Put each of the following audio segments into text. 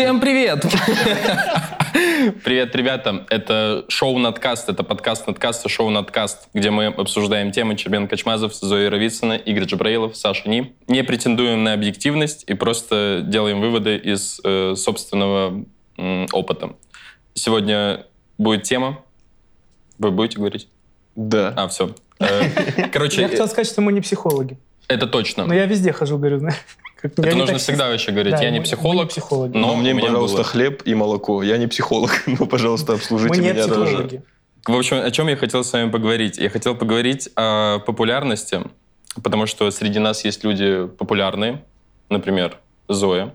Всем привет! Привет, ребята! Это шоу «Надкаст», это подкаст «Надкаст» и шоу «Надкаст», где мы обсуждаем темы Чербен Качмазов, Зоя Равицына, Игорь Джабраилов, Саша Ни. Не претендуем на объективность и просто делаем выводы из э, собственного э, опыта. Сегодня будет тема. Вы будете говорить? Да. А, все. Э, короче... Я хотел сказать, что мы не психологи. Это точно. Но я везде хожу, говорю, знаешь. Как, это нужно таксист. всегда вообще говорить. Да, я не психолог, не психологи. но, но мне, пожалуйста, было. хлеб и молоко. Я не психолог, но, пожалуйста, обслужите мы меня тоже. В общем, о чем я хотел с вами поговорить? Я хотел поговорить о популярности, потому что среди нас есть люди популярные, например, Зоя.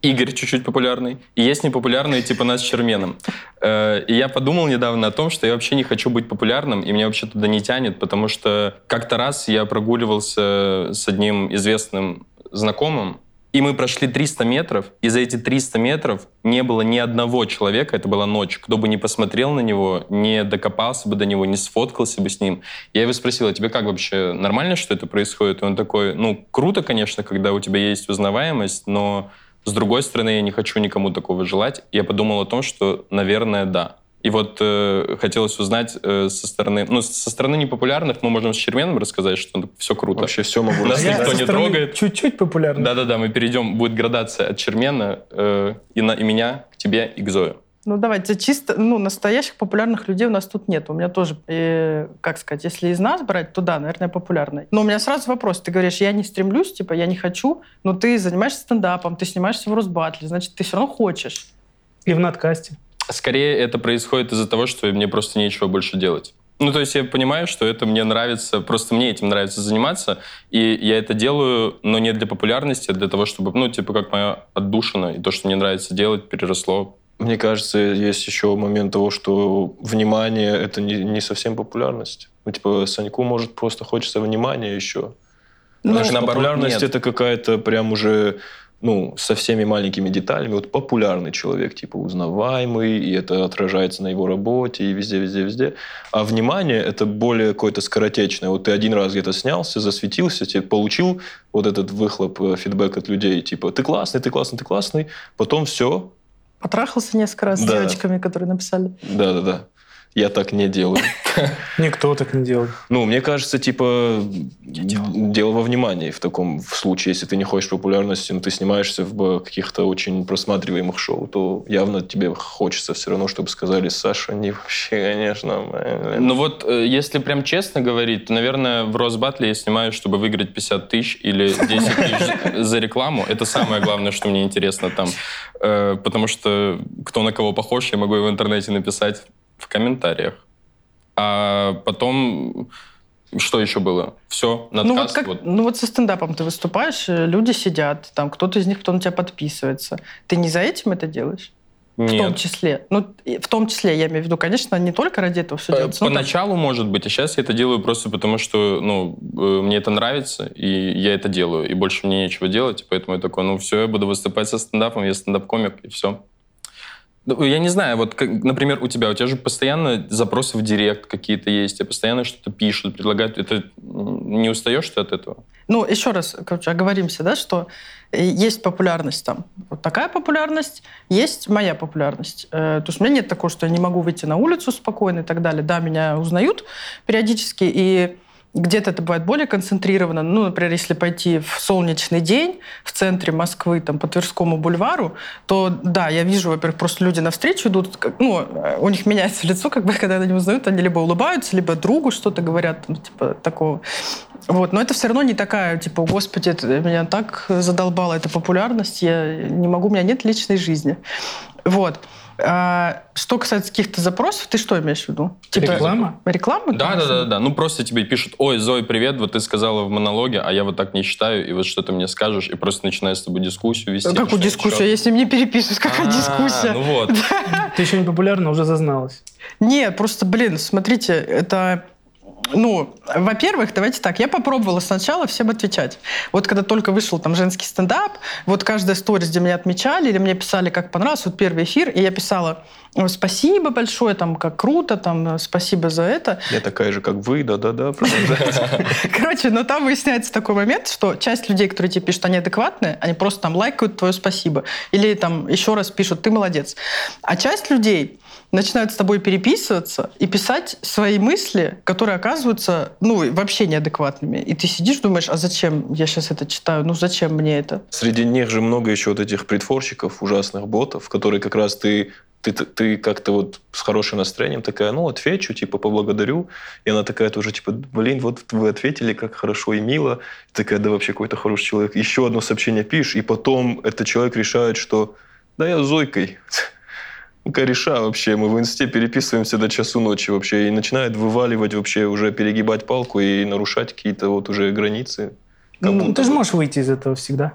Игорь чуть-чуть популярный, и есть непопулярные типа нас с Черменом. Э, и я подумал недавно о том, что я вообще не хочу быть популярным, и меня вообще туда не тянет, потому что как-то раз я прогуливался с одним известным знакомым, и мы прошли 300 метров, и за эти 300 метров не было ни одного человека, это была ночь, кто бы не посмотрел на него, не докопался бы до него, не сфоткался бы с ним. Я его спросил, а тебе как вообще, нормально, что это происходит? И он такой, ну, круто, конечно, когда у тебя есть узнаваемость, но с другой стороны, я не хочу никому такого желать. Я подумал о том, что, наверное, да. И вот э, хотелось узнать э, со стороны, ну, со стороны непопулярных мы можем с Черменом рассказать, что все круто. Вообще все могу Нас никто не трогает. Чуть-чуть популярно. Да-да-да, мы перейдем, будет градация от Чермена э, и, на, и меня к тебе и к Зою. Ну, давайте, чисто, ну, настоящих популярных людей у нас тут нет. У меня тоже, э, как сказать, если из нас брать, то да, наверное, популярный. Но у меня сразу вопрос. Ты говоришь, я не стремлюсь, типа, я не хочу, но ты занимаешься стендапом, ты снимаешься в Росбатле, значит, ты все равно хочешь. И в надкасте. Скорее это происходит из-за того, что мне просто нечего больше делать. Ну, то есть я понимаю, что это мне нравится, просто мне этим нравится заниматься, и я это делаю, но не для популярности, а для того, чтобы, ну, типа, как моя отдушина, и то, что мне нравится делать, переросло. Мне кажется, есть еще момент того, что внимание — это не, не совсем популярность. Ну, типа, Саньку, может, просто хочется внимания еще. Ну, Потому что популярность — это какая-то прям уже ну, со всеми маленькими деталями. Вот популярный человек, типа узнаваемый, и это отражается на его работе, и везде, везде, везде. А внимание — это более какое-то скоротечное. Вот ты один раз где-то снялся, засветился, тебе получил вот этот выхлоп, э, фидбэк от людей, типа «ты классный, ты классный, ты классный», потом все. Потрахался несколько раз да. с девочками, которые написали. Да-да-да. Я так не делаю. Никто так не делает. Ну, мне кажется, типа, дело во внимании в таком в случае. Если ты не хочешь популярности, но ты снимаешься в каких-то очень просматриваемых шоу, то явно тебе хочется все равно, чтобы сказали, Саша, не вообще, конечно. Ну вот, э, если прям честно говорить, то, наверное, в Росбатле я снимаю, чтобы выиграть 50 тысяч или 10 тысяч за рекламу. Это самое главное, что мне интересно там. Э, потому что кто на кого похож, я могу в интернете написать в комментариях. А потом что еще было? Все, надкаст. Ну вот, как, вот. ну вот со стендапом ты выступаешь, э, люди сидят, там кто-то из них потом на тебя подписывается. Ты не за этим это делаешь? Нет. В том числе. Ну, в том числе, я имею в виду, конечно, не только ради этого все делается. Поначалу, там... может быть, а сейчас я это делаю просто потому, что ну, э, мне это нравится, и я это делаю, и больше мне нечего делать, поэтому я такой, ну все, я буду выступать со стендапом, я стендап-комик, и все. Ну, я не знаю, вот, как, например, у тебя, у тебя же постоянно запросы в директ какие-то есть, тебе постоянно что-то пишут, предлагают. Это не устаешь ты от этого? Ну, еще раз, короче, оговоримся, да, что есть популярность там. Вот такая популярность, есть моя популярность. Э, то есть у меня нет такого, что я не могу выйти на улицу спокойно и так далее. Да, меня узнают периодически, и где-то это бывает более концентрировано. Ну, например, если пойти в солнечный день в центре Москвы, там, по Тверскому бульвару, то, да, я вижу, во-первых, просто люди навстречу идут, ну, у них меняется лицо, как бы, когда они узнают, они либо улыбаются, либо другу что-то говорят, там, типа, такого. Вот, но это все равно не такая, типа, господи, это меня так задолбала эта популярность, я не могу, у меня нет личной жизни. Вот. А, что касается каких-то запросов, ты что имеешь в виду? Типа реклама? Реклама? Да, да, да, да. Ну просто тебе пишут, ой, Зой, привет, вот ты сказала в монологе, а я вот так не считаю, и вот что ты мне скажешь, и просто начинаю с тобой дискуссию вести. Какую дискуссию? Я с ним не переписываюсь, какая дискуссия? Ну вот. Ты еще не популярна, уже зазналась. Нет, просто, блин, смотрите, это Ну, во-первых, давайте так, я попробовала сначала всем отвечать. Вот когда только вышел там женский стендап, вот каждая сторис, где меня отмечали, или мне писали, как понравилось, вот первый эфир, и я писала, спасибо большое, там, как круто, там, спасибо за это. Я такая же, как вы, да-да-да, Короче, но там выясняется такой момент, что часть людей, которые тебе пишут, они адекватные, они просто там лайкают твое спасибо. Или там еще раз пишут, ты молодец. А часть людей, начинают с тобой переписываться и писать свои мысли, которые оказываются, ну, вообще неадекватными. И ты сидишь, думаешь, а зачем я сейчас это читаю? Ну, зачем мне это? Среди них же много еще вот этих притворщиков, ужасных ботов, которые как раз ты ты, ты как-то вот с хорошим настроением такая, ну, отвечу, типа, поблагодарю. И она такая тоже, типа, блин, вот вы ответили, как хорошо и мило. И такая, да вообще какой-то хороший человек. Еще одно сообщение пишешь, и потом этот человек решает, что да я Зойкой. Кореша вообще. Мы в инсте переписываемся до часу ночи вообще. И начинает вываливать вообще, уже перегибать палку и нарушать какие-то вот уже границы. Ну, ты же можешь выйти из этого всегда.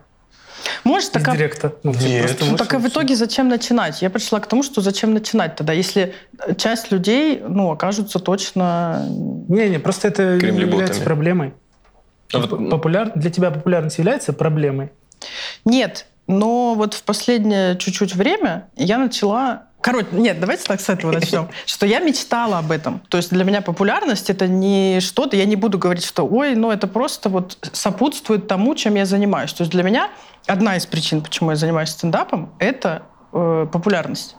Может, так... директа. Ну, Нет. Ну, так а в итоге зачем начинать? Я пришла к тому, что зачем начинать тогда, если часть людей, ну, окажутся точно... Не-не, просто это не является проблемой. А вот... Популяр... Для тебя популярность является проблемой? Нет, но вот в последнее чуть-чуть время я начала Короче, нет, давайте так с этого начнем. Что я мечтала об этом. То есть для меня популярность это не что-то, я не буду говорить, что ой, ну это просто вот сопутствует тому, чем я занимаюсь. То есть для меня одна из причин, почему я занимаюсь стендапом, это э, популярность.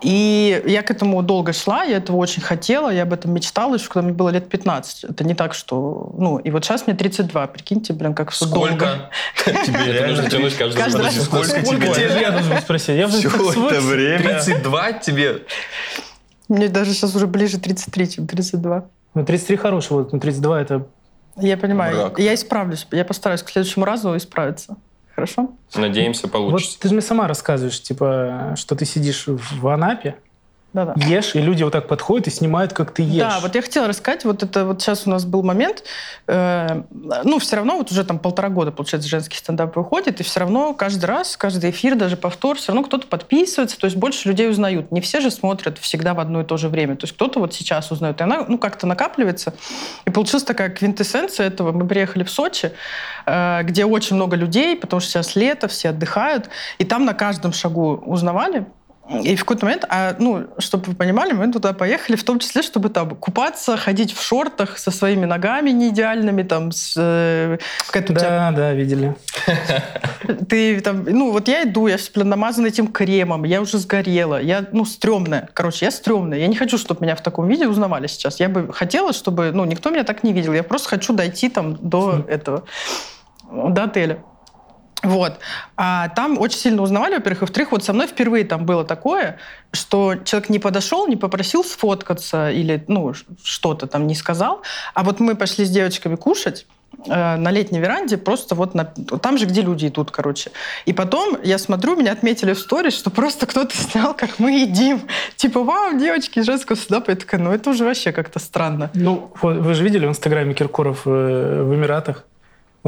И я к этому долго шла, я этого очень хотела, я об этом мечтала еще, когда мне было лет 15. Это не так, что... Ну, и вот сейчас мне 32, прикиньте, блин, как все Сколько? Тебе реально тянуть каждый раз. Сколько тебе? Я должен спросить. Я Все это время. 32 тебе? Мне даже сейчас уже ближе 33, чем 32. Ну, 33 хороший, вот, но 32 это... Я понимаю. Я исправлюсь. Я постараюсь к следующему разу исправиться. Хорошо? Надеемся, получится. Вот ты же мне сама рассказываешь, типа, что ты сидишь в Анапе, да-да. ешь, и люди вот так подходят и снимают, как ты ешь. Да, вот я хотела рассказать, вот это вот сейчас у нас был момент, э, ну, все равно вот уже там полтора года, получается, женский стендап выходит, и все равно каждый раз, каждый эфир, даже повтор, все равно кто-то подписывается, то есть больше людей узнают. Не все же смотрят всегда в одно и то же время. То есть кто-то вот сейчас узнает, и она, ну, как-то накапливается. И получилась такая квинтэссенция этого. Мы приехали в Сочи, э, где очень много людей, потому что сейчас лето, все отдыхают, и там на каждом шагу узнавали, и в какой-то момент, а, ну, чтобы вы понимали, мы туда поехали в том числе, чтобы там купаться, ходить в шортах со своими ногами не идеальными, там, с... Э, да, тебя... да, видели. Ты там, ну, вот я иду, я все намазана этим кремом, я уже сгорела, я, ну, стрёмная. Короче, я стрёмная. Я не хочу, чтобы меня в таком виде узнавали сейчас. Я бы хотела, чтобы, ну, никто меня так не видел. Я просто хочу дойти там до этого, до отеля. Вот. А там очень сильно узнавали, во-первых. Во-вторых, вот со мной впервые там было такое, что человек не подошел, не попросил сфоткаться или ну, что-то там не сказал. А вот мы пошли с девочками кушать, э, на летней веранде, просто вот на, там же, где люди идут, короче. И потом я смотрю, меня отметили в сторис, что просто кто-то снял, как мы едим. Типа, вау, девочки, женского сюда. Я такая, ну это уже вообще как-то странно. Ну, вы же видели в Инстаграме Киркоров э, в Эмиратах?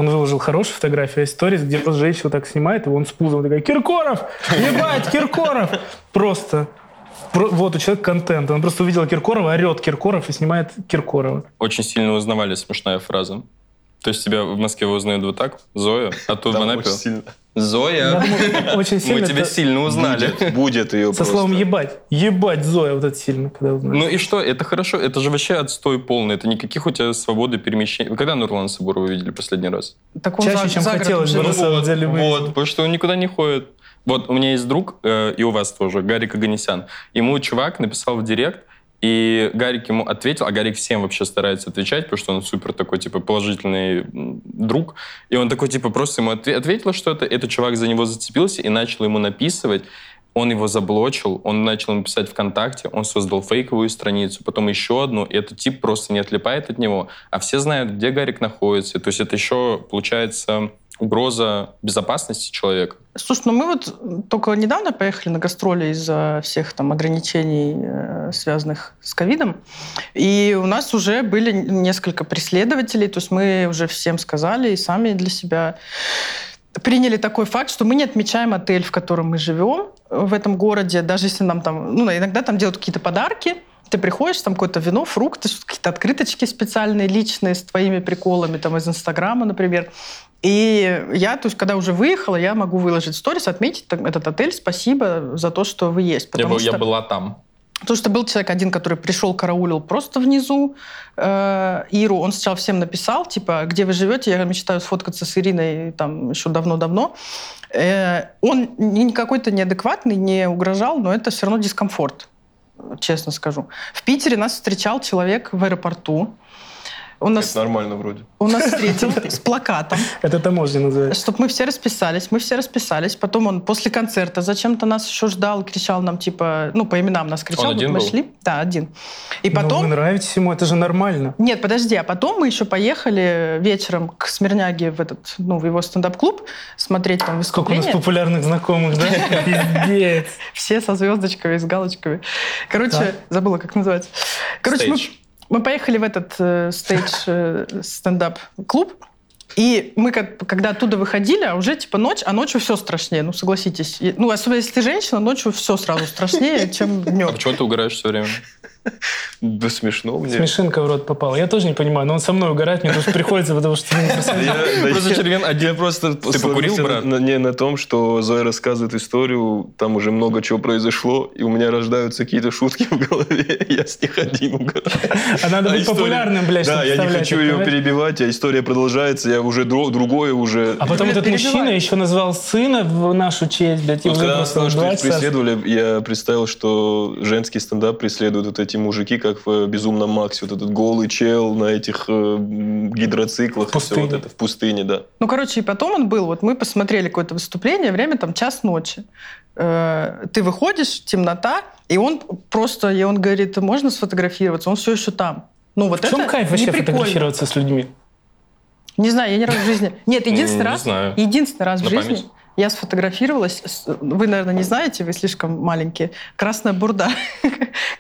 Он выложил хорошую фотографию, сторис, где просто женщина так снимает, и он с пузом такой, Киркоров! Ебать, Киркоров! Просто. Вот у человека контент. Он просто увидел Киркорова, орет Киркоров и снимает Киркорова. Очень сильно узнавали, смешная фраза. То есть тебя в Москве узнают вот так, Зоя, а тут в Анапе... Зоя, очень сильно мы тебя сильно узнали. Будет, будет ее Со словом ебать. Ебать, Зоя, вот это сильно, когда узнали. Ну и что, это хорошо, это же вообще отстой полный, это никаких у тебя свободы перемещения. Вы когда Нурлана Сабурова видели последний раз? Так он Чаще, чем хотелось бы, на самом деле. Вот, потому что он никуда не ходит. Вот у меня есть друг, э, и у вас тоже, Гарик Аганесян. Ему чувак написал в директ, и Гарик ему ответил, а Гарик всем вообще старается отвечать, потому что он супер такой, типа, положительный друг. И он такой, типа, просто ему ответил что-то, этот чувак за него зацепился и начал ему написывать. Он его заблочил, он начал ему писать ВКонтакте, он создал фейковую страницу, потом еще одну, и этот тип просто не отлипает от него. А все знают, где Гарик находится. То есть это еще, получается, угроза безопасности человека. Слушай, ну мы вот только недавно поехали на гастроли из-за всех там ограничений, э, связанных с ковидом, и у нас уже были несколько преследователей, то есть мы уже всем сказали и сами для себя приняли такой факт, что мы не отмечаем отель, в котором мы живем в этом городе, даже если нам там, ну, иногда там делают какие-то подарки, Ты приходишь, там какое-то вино, фрукты, какие-то открыточки специальные, личные, с твоими приколами, там, из Инстаграма, например. И я, то есть, когда уже выехала, я могу выложить сторис, отметить этот отель, спасибо за то, что вы есть. Я, что... я была там. Потому что был человек один, который пришел, караулил просто внизу э, Иру. Он сначала всем написал, типа, где вы живете, я мечтаю сфоткаться с Ириной там еще давно-давно. Э, он не какой-то неадекватный, не угрожал, но это все равно дискомфорт, честно скажу. В Питере нас встречал человек в аэропорту, он нас, Это нормально вроде. Он нас встретил с плакатом. Это таможня называется. Чтобы мы все расписались. Мы все расписались. Потом он после концерта зачем-то нас еще ждал, кричал нам, типа, ну, по именам нас кричал. Он один мы был? шли. Да, один. И потом... Ну, вы нравитесь ему, это же нормально. Нет, подожди, а потом мы еще поехали вечером к Смирняге в этот, ну, в его стендап-клуб смотреть там выступления. Сколько у нас популярных знакомых, да? Пиздец. Все со звездочками, с галочками. Короче, забыла, как называется. Короче, мы мы поехали в этот э, стейдж э, стендап-клуб, и мы, как, когда оттуда выходили, а уже типа ночь, а ночью все страшнее, ну согласитесь. И, ну, особенно если ты женщина, ночью все сразу страшнее, чем днем. А почему ты угораешь все время? Да смешно мне. Смешинка в рот попала. Я тоже не понимаю, но он со мной угорает, мне тоже приходится, потому что... Просто червен один просто... Ты покурил, брат? Не на том, что Зоя рассказывает историю, там уже много чего произошло, и у меня рождаются какие-то шутки в голове, я с них один угораю. А надо быть популярным, блядь, Да, я не хочу ее перебивать, а история продолжается, я уже другое уже... А потом этот мужчина еще назвал сына в нашу честь, блядь, и уже Когда что их преследовали, я представил, что женский стендап преследует вот эти мужики, как в «Безумном Максе», вот этот голый чел на этих э, гидроциклах. Все вот это в пустыне, да. Ну, короче, и потом он был, вот мы посмотрели какое-то выступление, время там час ночи. Э, ты выходишь, темнота, и он просто, и он говорит, можно сфотографироваться? Он все еще там. Ну, вот в чем это кайф вообще фотографироваться с людьми? Не знаю, я ни разу в жизни... Нет, единственный раз, знаю. единственный раз в жизни я сфотографировалась. Вы, наверное, не знаете, вы слишком маленькие. Красная бурда.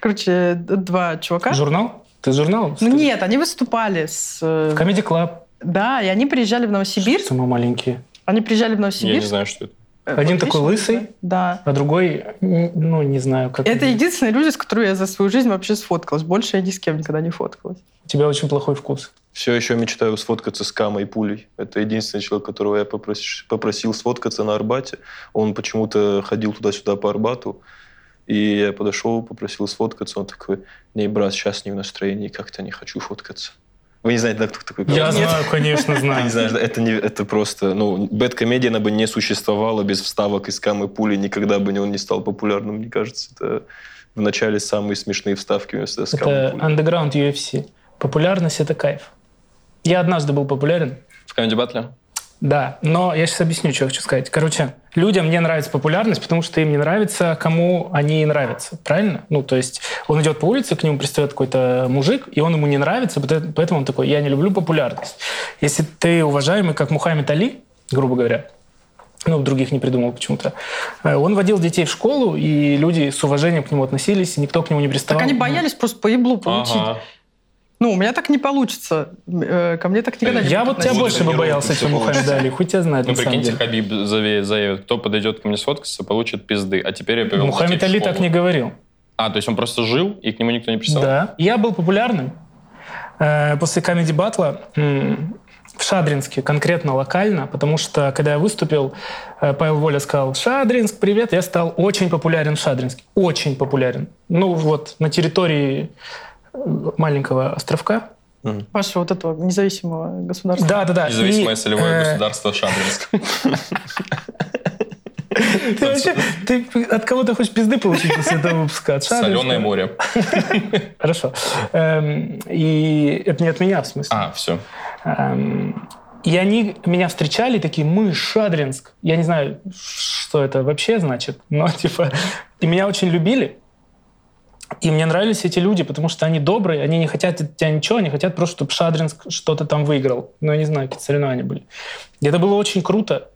Короче, два чувака. Журнал? Ты журнал? Ну нет, они выступали с... Э, Comedy Club. Да, и они приезжали в Новосибирск. Что мы маленькие. Они приезжали в Новосибирск. Я не знаю, что это. Э, Один Отлично, такой лысый, да. а другой, ну, не знаю, как... Это единственные люди, с которыми я за свою жизнь вообще сфоткалась. Больше я ни с кем никогда не фоткалась. У тебя очень плохой вкус. Все еще мечтаю сфоткаться с Камой Пулей. Это единственный человек, которого я попросил, попросил сфоткаться на Арбате. Он почему-то ходил туда-сюда по Арбату. И я подошел, попросил сфоткаться. Он такой, не, брат, сейчас не в настроении, как-то не хочу фоткаться. Вы не знаете, да, кто такой? Я Нет? знаю, конечно, знаю. не знаешь, это, не, это просто... Ну, бэткомедия, она бы не существовала без вставок из камы пули. Никогда бы он не стал популярным, мне кажется. Это в начале самые смешные вставки вместо с Это underground UFC. Популярность — это кайф. Я однажды был популярен. В комедий батле? Да, но я сейчас объясню, что я хочу сказать. Короче, людям не нравится популярность, потому что им не нравится, кому они нравятся. Правильно? Ну, то есть он идет по улице, к нему пристает какой-то мужик, и он ему не нравится, поэтому он такой, я не люблю популярность. Если ты уважаемый, как Мухаммед Али, грубо говоря, ну, других не придумал почему-то. Э, он водил детей в школу, и люди с уважением к нему относились, и никто к нему не приставал. Так они боялись просто по еблу получить. Ага. Ну, у меня так не получится. Э, ко мне так никогда не Я вот тебя больше бы боялся, чем Мухаммед Али. Хоть я знаю, Ну, прикиньте, Хабиб заявит, кто подойдет ко мне сфоткаться, получит пизды. А теперь я повел Мухаммед Али так не говорил. А, то есть он просто жил, и к нему никто не писал? Да. Я был популярным. Э, после Comedy Батла в Шадринске, конкретно локально, потому что, когда я выступил, э, Павел Воля сказал «Шадринск, привет!» Я стал очень популярен в Шадринске. Очень популярен. Ну вот, на территории маленького островка. Угу. Вашего вот этого независимого государства. Да, да, да. Независимое и, солевое э... государство Шадринск. Ты вообще, ты от кого ты хочешь пизды получить после этого выпуска? Соленое море. Хорошо. Эм, и это не от меня, в смысле. А, все. Эм, и они меня встречали, такие, мы Шадринск. Я не знаю, что это вообще значит, но типа... И меня очень любили. И мне нравились эти люди, потому что они добрые, они не хотят от тебя ничего, они хотят просто, чтобы Шадринск что-то там выиграл. Ну, я не знаю, какие соревнования были. И это было очень круто.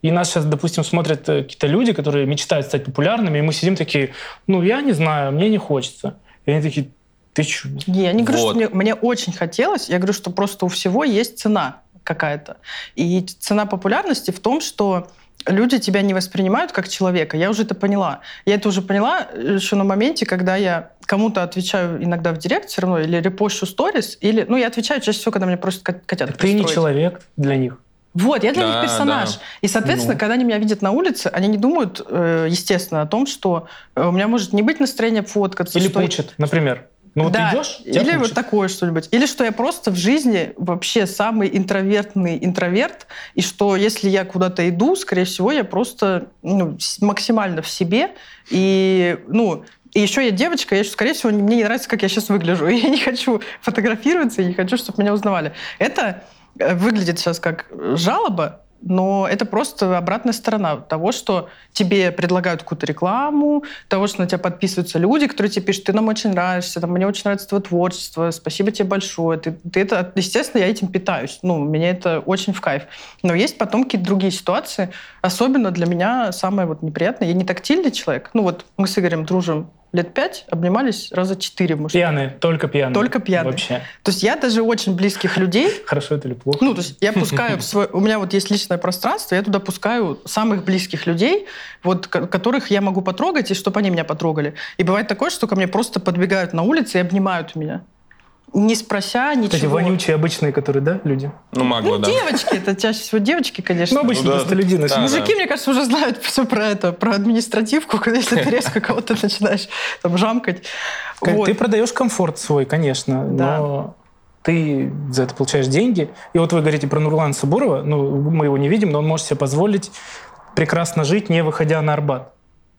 И нас сейчас, допустим, смотрят э, какие-то люди, которые мечтают стать популярными, и мы сидим такие, ну, я не знаю, мне не хочется. И они такие, ты что? Не, я не говорю, вот. что мне, мне очень хотелось, я говорю, что просто у всего есть цена какая-то. И цена популярности в том, что люди тебя не воспринимают как человека. Я уже это поняла. Я это уже поняла еще на моменте, когда я кому-то отвечаю иногда в директ все равно, или репощу сторис, или... Ну, я отвечаю чаще всего, когда мне просят котят Ты не человек для них. Вот, я для да, них персонаж. Да. И, соответственно, ну. когда они меня видят на улице, они не думают, э, естественно, о том, что э, у меня может не быть настроения фоткаться. Или пучат, например. Ну вот да. ты идешь, Или пучат. вот такое что-нибудь. Или что я просто в жизни вообще самый интровертный интроверт, и что если я куда-то иду, скорее всего, я просто ну, максимально в себе, и, ну, и еще я девочка, я, скорее всего, мне не нравится, как я сейчас выгляжу. Я не хочу фотографироваться, и не хочу, чтобы меня узнавали. Это Э, выглядит сейчас как жалоба, но это просто обратная сторона того, что тебе предлагают какую-то рекламу, того, что на тебя подписываются люди, которые тебе пишут, ты нам очень нравишься, там, мне очень нравится твое творчество, спасибо тебе большое. Ты, ты это, естественно, я этим питаюсь. Ну, мне это очень в кайф. Но есть потом какие-то другие ситуации. Особенно для меня самое вот неприятное. Я не тактильный человек. Ну вот мы с Игорем дружим лет пять обнимались раза четыре. Может. Пьяные, только пьяные. Только пьяные. Вообще. То есть я даже очень близких людей... Хорошо это или плохо? Ну, то есть я пускаю в свой... У меня вот есть личное пространство, я туда пускаю самых близких людей, вот, которых я могу потрогать, и чтобы они меня потрогали. И бывает такое, что ко мне просто подбегают на улице и обнимают меня не спрося ничего. Эти вонючие обычные, которые, да, люди? Ну, магло, ну, да. девочки, это чаще всего девочки, конечно. Ну, обычно ну, да. просто люди. Да, Мужики, да. мне кажется, уже знают все про это, про административку, если ты резко кого-то начинаешь там жамкать. Вот. Ты продаешь комфорт свой, конечно, да. но ты за это получаешь деньги. И вот вы говорите про Нурлана Сабурова, ну, мы его не видим, но он может себе позволить прекрасно жить, не выходя на Арбат.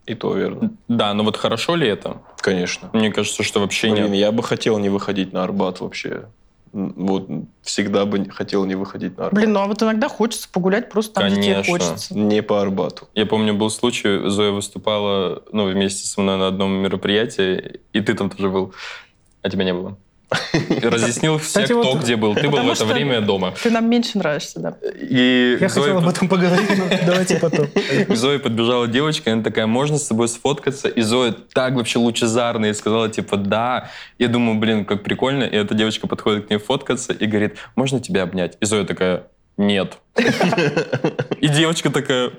И то верно. Да, но вот хорошо ли это? Конечно. Мне кажется, что вообще Блин, нет. я бы хотел не выходить на Арбат вообще. Вот всегда бы хотел не выходить на Арбат. Блин, ну а вот иногда хочется погулять просто там, Конечно. где тебе хочется. Не по Арбату. Я помню, был случай, Зоя выступала ну, вместе со мной на одном мероприятии, и ты там тоже был, а тебя не было. Разъяснил все, кто вот, где был. Ты был в это время дома. Ты нам меньше нравишься, да. И Я Зоя хотел об этом поговорить, но давайте потом. К Зое подбежала девочка, она такая, можно с тобой сфоткаться? И Зоя так вообще лучезарная и сказала, типа, да. Я думаю, блин, как прикольно. И эта девочка подходит к ней фоткаться и говорит, можно тебя обнять? И Зоя такая, нет. И девочка такая,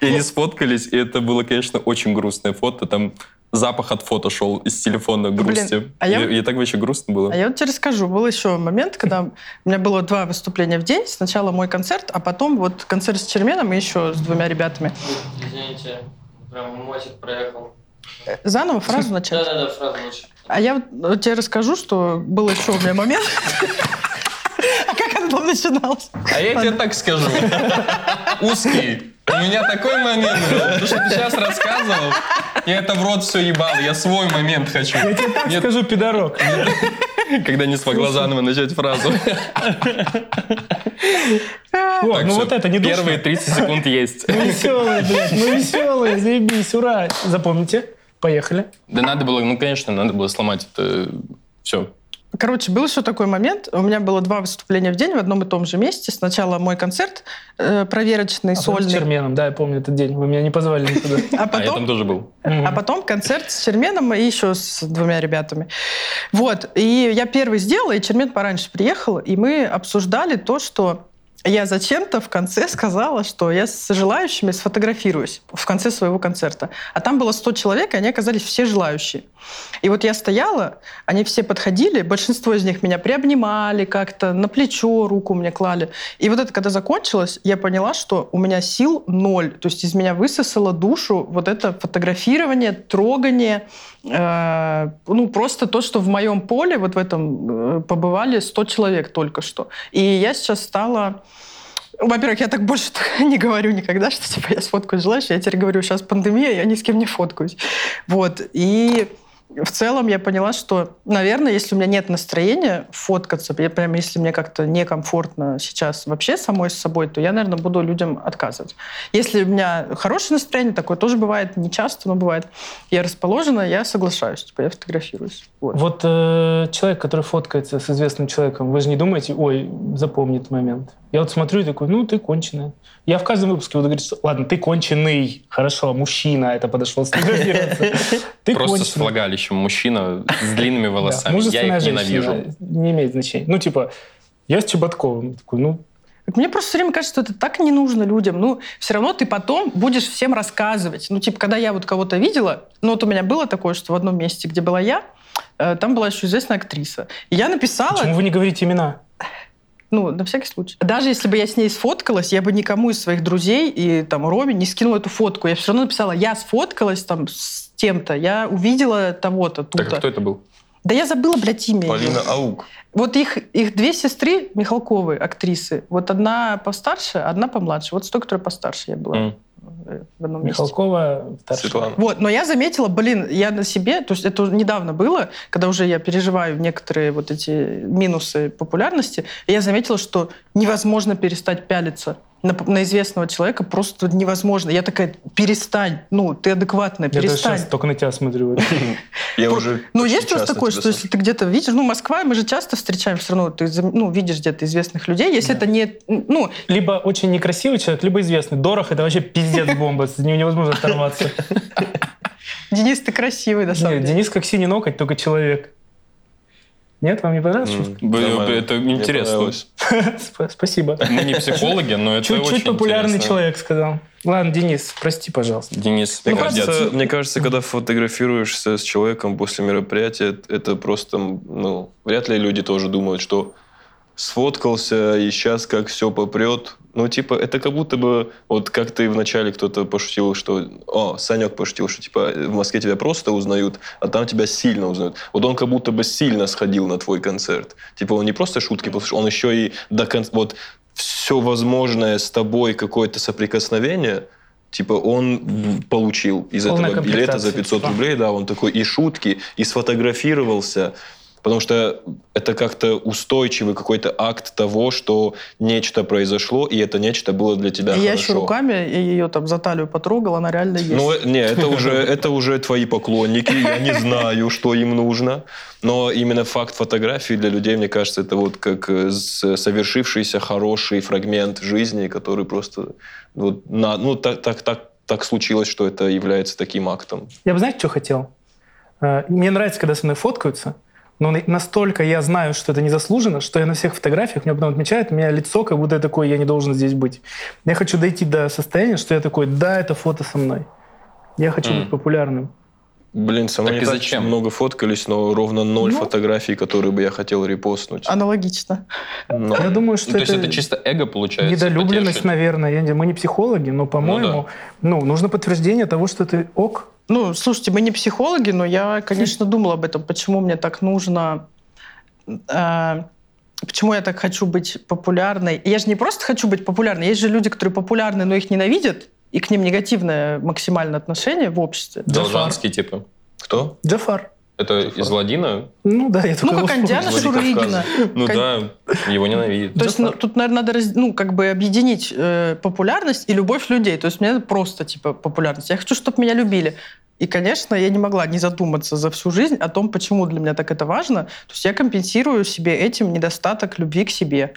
и они сфоткались, и это было, конечно, очень грустное фото. Там запах от фото шел из телефона грусти. Блин, а я, я так вообще грустно было. А я вот тебе расскажу. Был еще момент, когда у меня было два выступления в день. Сначала мой концерт, а потом вот концерт с Черменом и еще с двумя ребятами. Извините, прям мотик проехал. Заново фразу начать? Да-да-да, фразу начать. А я вот тебе расскажу, что был еще у меня момент. А как оно начиналось? А я тебе так скажу. Узкий. У меня такой момент был. То, что ты сейчас рассказывал, я это в рот все ебал. Я свой момент хочу. Я тебе так Нет. скажу, пидорок. Когда не смогла заново начать фразу. О, ну вот это не душно. Первые 30 секунд есть. Ну веселые, блядь, ну веселые, заебись, ура. Запомните, поехали. Да надо было, ну конечно, надо было сломать это все. Короче, был еще такой момент. У меня было два выступления в день в одном и том же месте. Сначала мой концерт э, проверочный, а сольный. с Черменом, да, я помню этот день. Вы меня не позвали никуда. А, потом, а я там тоже был. А потом концерт с Черменом и еще с двумя ребятами. Вот. И я первый сделала, и Чермен пораньше приехал, и мы обсуждали то, что я зачем-то в конце сказала, что я с желающими сфотографируюсь в конце своего концерта. А там было 100 человек, и они оказались все желающие. И вот я стояла, они все подходили, большинство из них меня приобнимали как-то, на плечо руку мне клали. И вот это, когда закончилось, я поняла, что у меня сил ноль. То есть из меня высосало душу вот это фотографирование, трогание, ну просто то, что в моем поле вот в этом э, побывали 100 человек только что. И я сейчас стала во-первых, я так больше не говорю никогда, что типа я сфоткаю желающих. Я теперь говорю, сейчас пандемия, я ни с кем не фоткаюсь. Вот. И в целом я поняла, что, наверное, если у меня нет настроения фоткаться, я прям если мне как-то некомфортно сейчас вообще самой с собой, то я, наверное, буду людям отказывать. Если у меня хорошее настроение, такое тоже бывает, не часто, но бывает, я расположена, я соглашаюсь, типа я фотографируюсь. Вот, вот э, человек, который фоткается с известным человеком, вы же не думаете, ой, запомнит момент. Я вот смотрю и такой, ну, ты конченая. Я в каждом выпуске буду говорить, ладно, ты конченый, хорошо, мужчина, это подошло сфотографироваться. Ты Просто с влагалищем мужчина с длинными волосами. Я их ненавижу. Не имеет значения. Ну, типа, я с Чеботковым. Такой, ну, Мне просто все время кажется, что это так не нужно людям. Ну, все равно ты потом будешь всем рассказывать. Ну, типа, когда я вот кого-то видела, ну, вот у меня было такое, что в одном месте, где была я, э, там была еще известная актриса. И я написала... Почему вы не говорите имена? Ну, на всякий случай. Даже если бы я с ней сфоткалась, я бы никому из своих друзей и там Роме не скинула эту фотку. Я все равно написала, я сфоткалась там с тем-то, я увидела того-то, тут-то. Так а кто это был? Да я забыла, блядь, имя. Полина Аук. Вот их, их две сестры Михалковы, актрисы. Вот одна постарше, одна помладше. Вот с той, которая постарше я была. М. В одном месте. Михалкова старшая. Светлана. Вот, но я заметила, блин, я на себе, то есть это недавно было, когда уже я переживаю некоторые вот эти минусы популярности, я заметила, что невозможно перестать пялиться на, на известного человека, просто невозможно. Я такая, перестань, ну, ты адекватная, Я перестань. сейчас только на тебя смотрю. Я уже Ну, есть часто такое, что если ты где-то видишь, ну, Москва, мы же часто встречаем все равно, ты ну, видишь где-то известных людей, если это не, ну, Либо очень некрасивый человек, либо известный. Дорог — это вообще пиздец бомба. С ним невозможно оторваться. Денис, ты красивый, на самом Нет, деле. Денис как синий ноготь, только человек. Нет, вам не понравилось? Шутка? Это Мне интересно. Спасибо. Мы не психологи, но это очень Чуть-чуть популярный человек сказал. Ладно, Денис, прости, пожалуйста. Денис, Мне, молодец. кажется, мне кажется, когда фотографируешься с человеком после мероприятия, это просто, ну, вряд ли люди тоже думают, что сфоткался, и сейчас как все попрет. Ну, типа, это как будто бы, вот как ты вначале кто-то пошутил, что, о, Санек пошутил, что, типа, в Москве тебя просто узнают, а там тебя сильно узнают. Вот он как будто бы сильно сходил на твой концерт. Типа, он не просто шутки послушал, он еще и до конца, вот, все возможное с тобой какое-то соприкосновение, типа он получил из Полная этого билета за комплектация, 500 типа. рублей, да, он такой и шутки, и сфотографировался, потому что это как-то устойчивый какой-то акт того, что нечто произошло, и это нечто было для тебя И я хорошо. еще руками ее там за талию потрогал, она реально есть. Ну, не, это уже, это уже твои поклонники, я не знаю, что им нужно. Но именно факт фотографии для людей, мне кажется, это вот как э, совершившийся хороший фрагмент жизни, который просто вот, на, ну, так, так, так, так случилось, что это является таким актом. Я бы, знаете, что хотел? Э, Мне нравится, когда со мной фоткаются, но на- настолько я знаю, что это незаслуженно, что я на всех фотографиях, меня потом отмечают, у меня лицо, как будто я такой, я не должен здесь быть. Я хочу дойти до состояния, что я такой, да, это фото со мной. Я хочу М. быть популярным. Блин, со мной Так не и так зачем? много фоткались, но ровно ноль Ну. фотографий, которые бы я хотел репостнуть. Аналогично. Но- Я думаю, что Ну, то есть это, это чисто эго получается? недолюбленность, потешить? наверное. Я не- мы не психологи, но, по-моему, ну, нужно подтверждение того, что ты ок. Ну, слушайте, мы не психологи, но я, конечно, думала об этом, почему мне так нужно... э, почему я так хочу быть популярной. Я же не просто хочу быть популярной, есть же люди, которые популярны, но их ненавидят, и к ним негативное максимальное отношение в обществе. Должанский, типа. Кто? Джафар. Это из Ладина? Ну да, я только Ну, как. Андиана. Шурыгина. Ну да, его ненавидят. То есть ну, тут, наверное, надо раз- ну, как бы объединить э, популярность и любовь людей. То есть мне просто типа популярность. Я хочу, чтобы меня любили. И, конечно, я не могла не задуматься за всю жизнь о том, почему для меня так это важно. То есть я компенсирую себе этим недостаток любви к себе.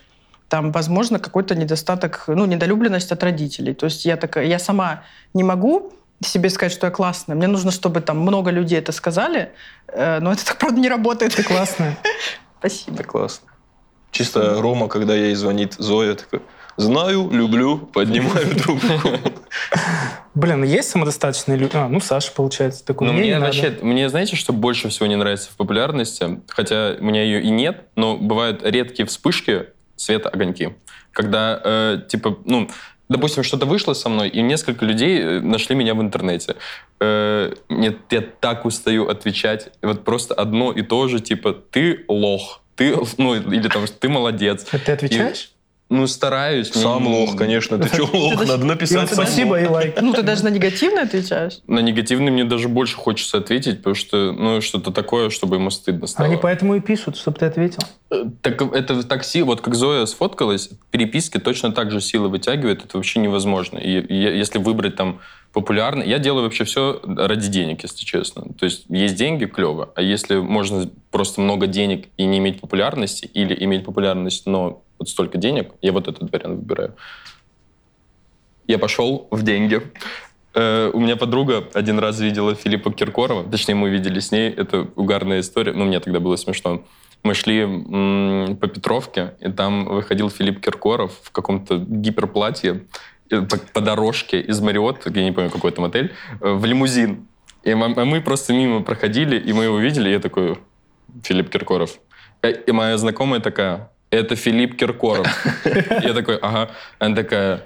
Там, возможно, какой-то недостаток, ну, недолюбленность от родителей. То есть я такая, я сама не могу себе сказать, что я классная. Мне нужно, чтобы там много людей это сказали, э, но это так, правда, не работает. Ты классная. Спасибо. Это классно. Чисто Рома, когда ей звонит Зоя, такой, знаю, люблю, поднимаю трубку. Блин, есть самодостаточные люди? А, ну, Саша, получается, такой. Ну, Мне мне, вообще, мне знаете, что больше всего не нравится в популярности? Хотя у меня ее и нет, но бывают редкие вспышки света огоньки. Когда, э, типа, ну, допустим, что-то вышло со мной, и несколько людей э, нашли меня в интернете. Э, мне, я так устаю отвечать. Вот просто одно и то же, типа, ты лох. Ты, ну, или там, ты молодец. А ты отвечаешь? Ну, стараюсь. Сам не- лох, конечно. Ты что, лох? Надо написать спасибо и лайк. Ну, ты даже на негативно отвечаешь. На негативный мне даже больше хочется ответить, потому что, ну, что-то такое, чтобы ему стыдно стало. Они поэтому и пишут, чтобы ты ответил. Так это так си- вот как Зоя сфоткалась, переписки точно так же силы вытягивает, это вообще невозможно. И, и если выбрать там популярный, я делаю вообще все ради денег, если честно. То есть есть деньги, клево, а если можно просто много денег и не иметь популярности, или иметь популярность, но вот столько денег, я вот этот вариант выбираю. Я пошел в деньги. Э, У меня подруга один раз видела Филиппа Киркорова, точнее, мы видели с ней, это угарная история, ну, мне тогда было смешно. Мы шли по Петровке, и там выходил Филипп Киркоров в каком-то гиперплатье э, по, дорожке из Мариот, я не помню, какой там отель, э, в лимузин. И мы просто мимо проходили, и мы его видели, и я такой, Филипп Киркоров. И моя знакомая такая, это Филипп Киркоров. Я такой, ага. Она такая,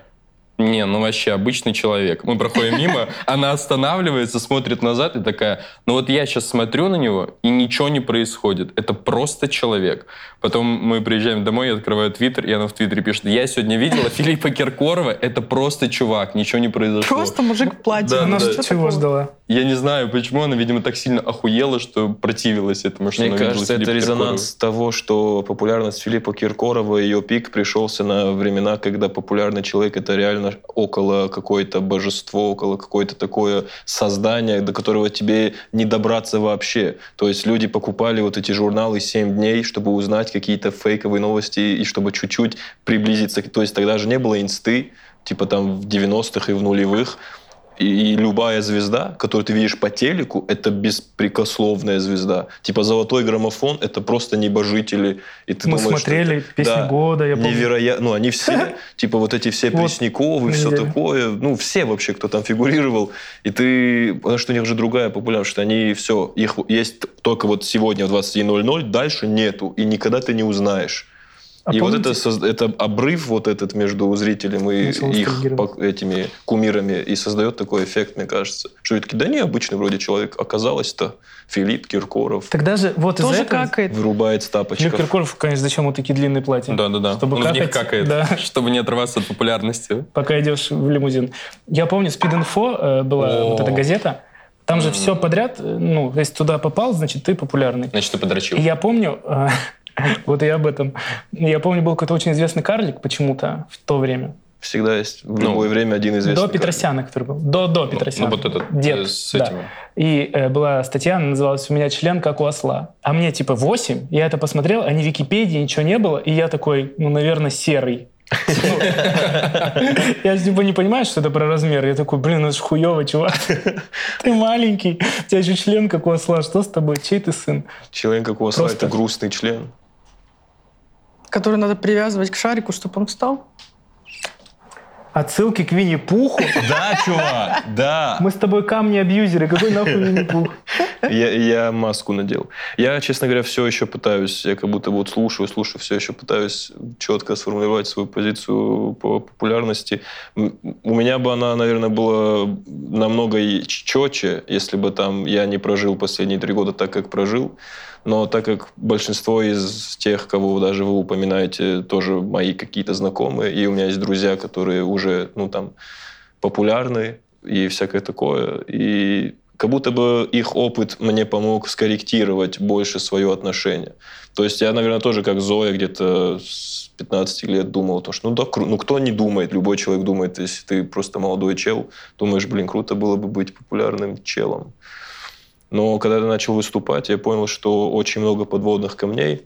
не, ну вообще обычный человек. Мы проходим мимо, она останавливается, смотрит назад и такая, ну вот я сейчас смотрю на него, и ничего не происходит. Это просто человек. Потом мы приезжаем домой, я открываю твиттер, и она в твиттере пишет, я сегодня видела Филиппа Киркорова, это просто чувак, ничего не произошло. Просто мужик в платье. Да, она да. чего ждала? Я не знаю, почему она, видимо, так сильно охуела, что противилась этому, что Мне кажется, это резонанс Киркорова. того, что популярность Филиппа Киркорова, ее пик пришелся на времена, когда популярный человек это реально около какое-то божество, около какое-то такое создание, до которого тебе не добраться вообще. То есть люди покупали вот эти журналы «7 дней», чтобы узнать какие-то фейковые новости и чтобы чуть-чуть приблизиться. То есть тогда же не было инсты, типа там в 90-х и в нулевых. И любая звезда, которую ты видишь по телеку, это беспрекословная звезда. Типа золотой граммофон — это просто небожители. И ты Мы думаешь, смотрели это, «Песни да, года», я помню. Невероятно. Ну, они все, типа вот эти все Пресняковы, все такое. Ну, все вообще, кто там фигурировал. И ты... Потому что у них же другая популярность, что они все... Их есть только вот сегодня в 21.00, дальше нету. И никогда ты не узнаешь. А и помните? вот это, это обрыв вот этот между зрителем и их этими кумирами и создает такой эффект, мне кажется. Что таки, да не обычный вроде человек, оказалось-то Филипп Киркоров. Тогда же вот из этого какает. вырубает с тапочков. Филипп Киркоров, конечно, зачем вот такие длинные платья? Да-да-да. Чтобы Он какать, в них какает, да. чтобы не отрываться от популярности. Пока идешь в лимузин. Я помню, Speed Info э, была О. вот эта газета. Там же все подряд, э, ну, если туда попал, значит, ты популярный. Значит, ты подрочил. И я помню, э, Вот и об этом. Я помню, был какой-то очень известный карлик почему-то в то время. Всегда есть в любое ну, время один известный. До Петросяна, который был. До, до Петросяна. Ну, вот этот Дед, э, с этим. Да. И э, была статья, она называлась «У меня член как у осла». А мне типа 8, я это посмотрел, а ни Википедии, ничего не было. И я такой, ну, наверное, серый. Я типа не понимаю, что это про размер. Я такой, блин, это ж хуёво, чувак. Ты маленький, у тебя еще член как у осла. Что с тобой? Чей ты сын? Член как у осла – это грустный член. Который надо привязывать к шарику, чтобы он встал? Отсылки к Винни-Пуху? Да, чувак, да. Мы с тобой камни-абьюзеры. Какой нахуй Винни-Пух? Я, я маску надел. Я, честно говоря, все еще пытаюсь, я как будто вот слушаю, слушаю, все еще пытаюсь четко сформулировать свою позицию по популярности. У меня бы она, наверное, была намного четче, если бы там я не прожил последние три года так, как прожил. Но так как большинство из тех, кого даже вы упоминаете, тоже мои какие-то знакомые, и у меня есть друзья, которые уже, ну, там, популярны и всякое такое, и как будто бы их опыт мне помог скорректировать больше свое отношение. То есть я, наверное, тоже как Зоя где-то с 15 лет думал, то, что ну да, ну кто не думает, любой человек думает, если ты просто молодой чел, думаешь, блин, круто было бы быть популярным челом. Но когда я начал выступать, я понял, что очень много подводных камней,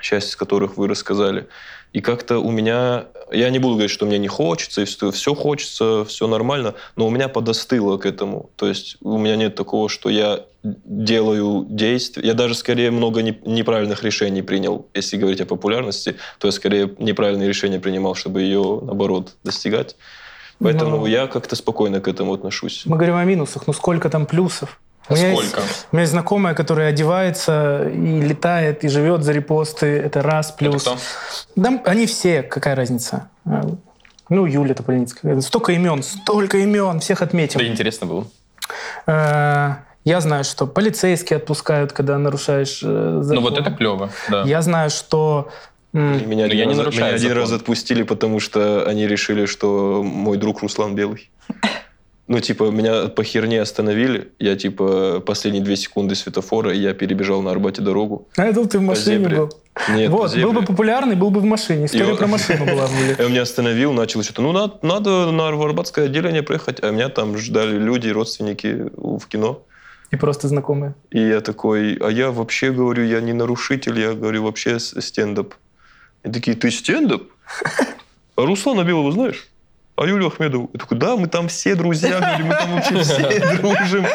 часть из которых вы рассказали. И как-то у меня, я не буду говорить, что мне не хочется, и все хочется, все нормально, но у меня подостыло к этому. То есть у меня нет такого, что я делаю действия. Я даже скорее много неправильных решений принял. Если говорить о популярности, то я скорее неправильные решения принимал, чтобы ее, наоборот, достигать. Поэтому но... я как-то спокойно к этому отношусь. Мы говорим о минусах, но сколько там плюсов? У меня Сколько? Есть, у меня есть знакомая, которая одевается и летает, и живет за репосты. Это раз, плюс. Это кто? Да, они все, какая разница. А, ну, Юля Тополиницкая. Столько имен, столько имен, всех отметим. Да интересно было. А, я знаю, что полицейские отпускают, когда нарушаешь закон. Э, ну вот это клево, да. Я знаю, что меня, один, я не раз, меня один раз отпустили, потому что они решили, что мой друг Руслан Белый. Ну, типа, меня по херне остановили. Я, типа, последние две секунды светофора, и я перебежал на Арбате дорогу. А я думал, ты в машине был. Нет, вот, был бы популярный, был бы в машине. Скорее про машину была бы. Он меня остановил, начал что-то, ну, надо, надо на Арбатское отделение проехать. А меня там ждали люди, родственники в кино. И просто знакомые. И я такой, а я вообще говорю, я не нарушитель, я говорю вообще стендап. И такие, ты стендап? А Руслана Белого знаешь? А Юлю Ахмедову? Я такой, да, мы там все друзья, говорю, мы там вообще все дружим.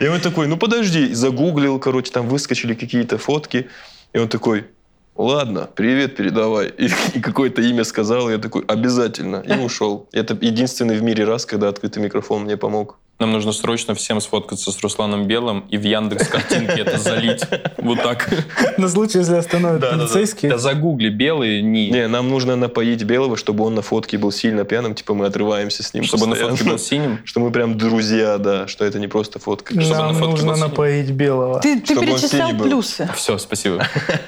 И он такой, ну подожди, загуглил, короче, там выскочили какие-то фотки. И он такой, ладно, привет передавай. И, и какое-то имя сказал, я такой, обязательно. И ушел. Это единственный в мире раз, когда открытый микрофон мне помог. Нам нужно срочно всем сфоткаться с Русланом Белым и в Яндекс картинке это залить. Вот так. На случай, если остановят полицейские. Да загугли белые не. Не, нам нужно напоить Белого, чтобы он на фотке был сильно пьяным, типа мы отрываемся с ним. Чтобы на фотке был синим? Что мы прям друзья, да, что это не просто фотка. Нам нужно напоить Белого. Ты перечислял плюсы. Все, спасибо.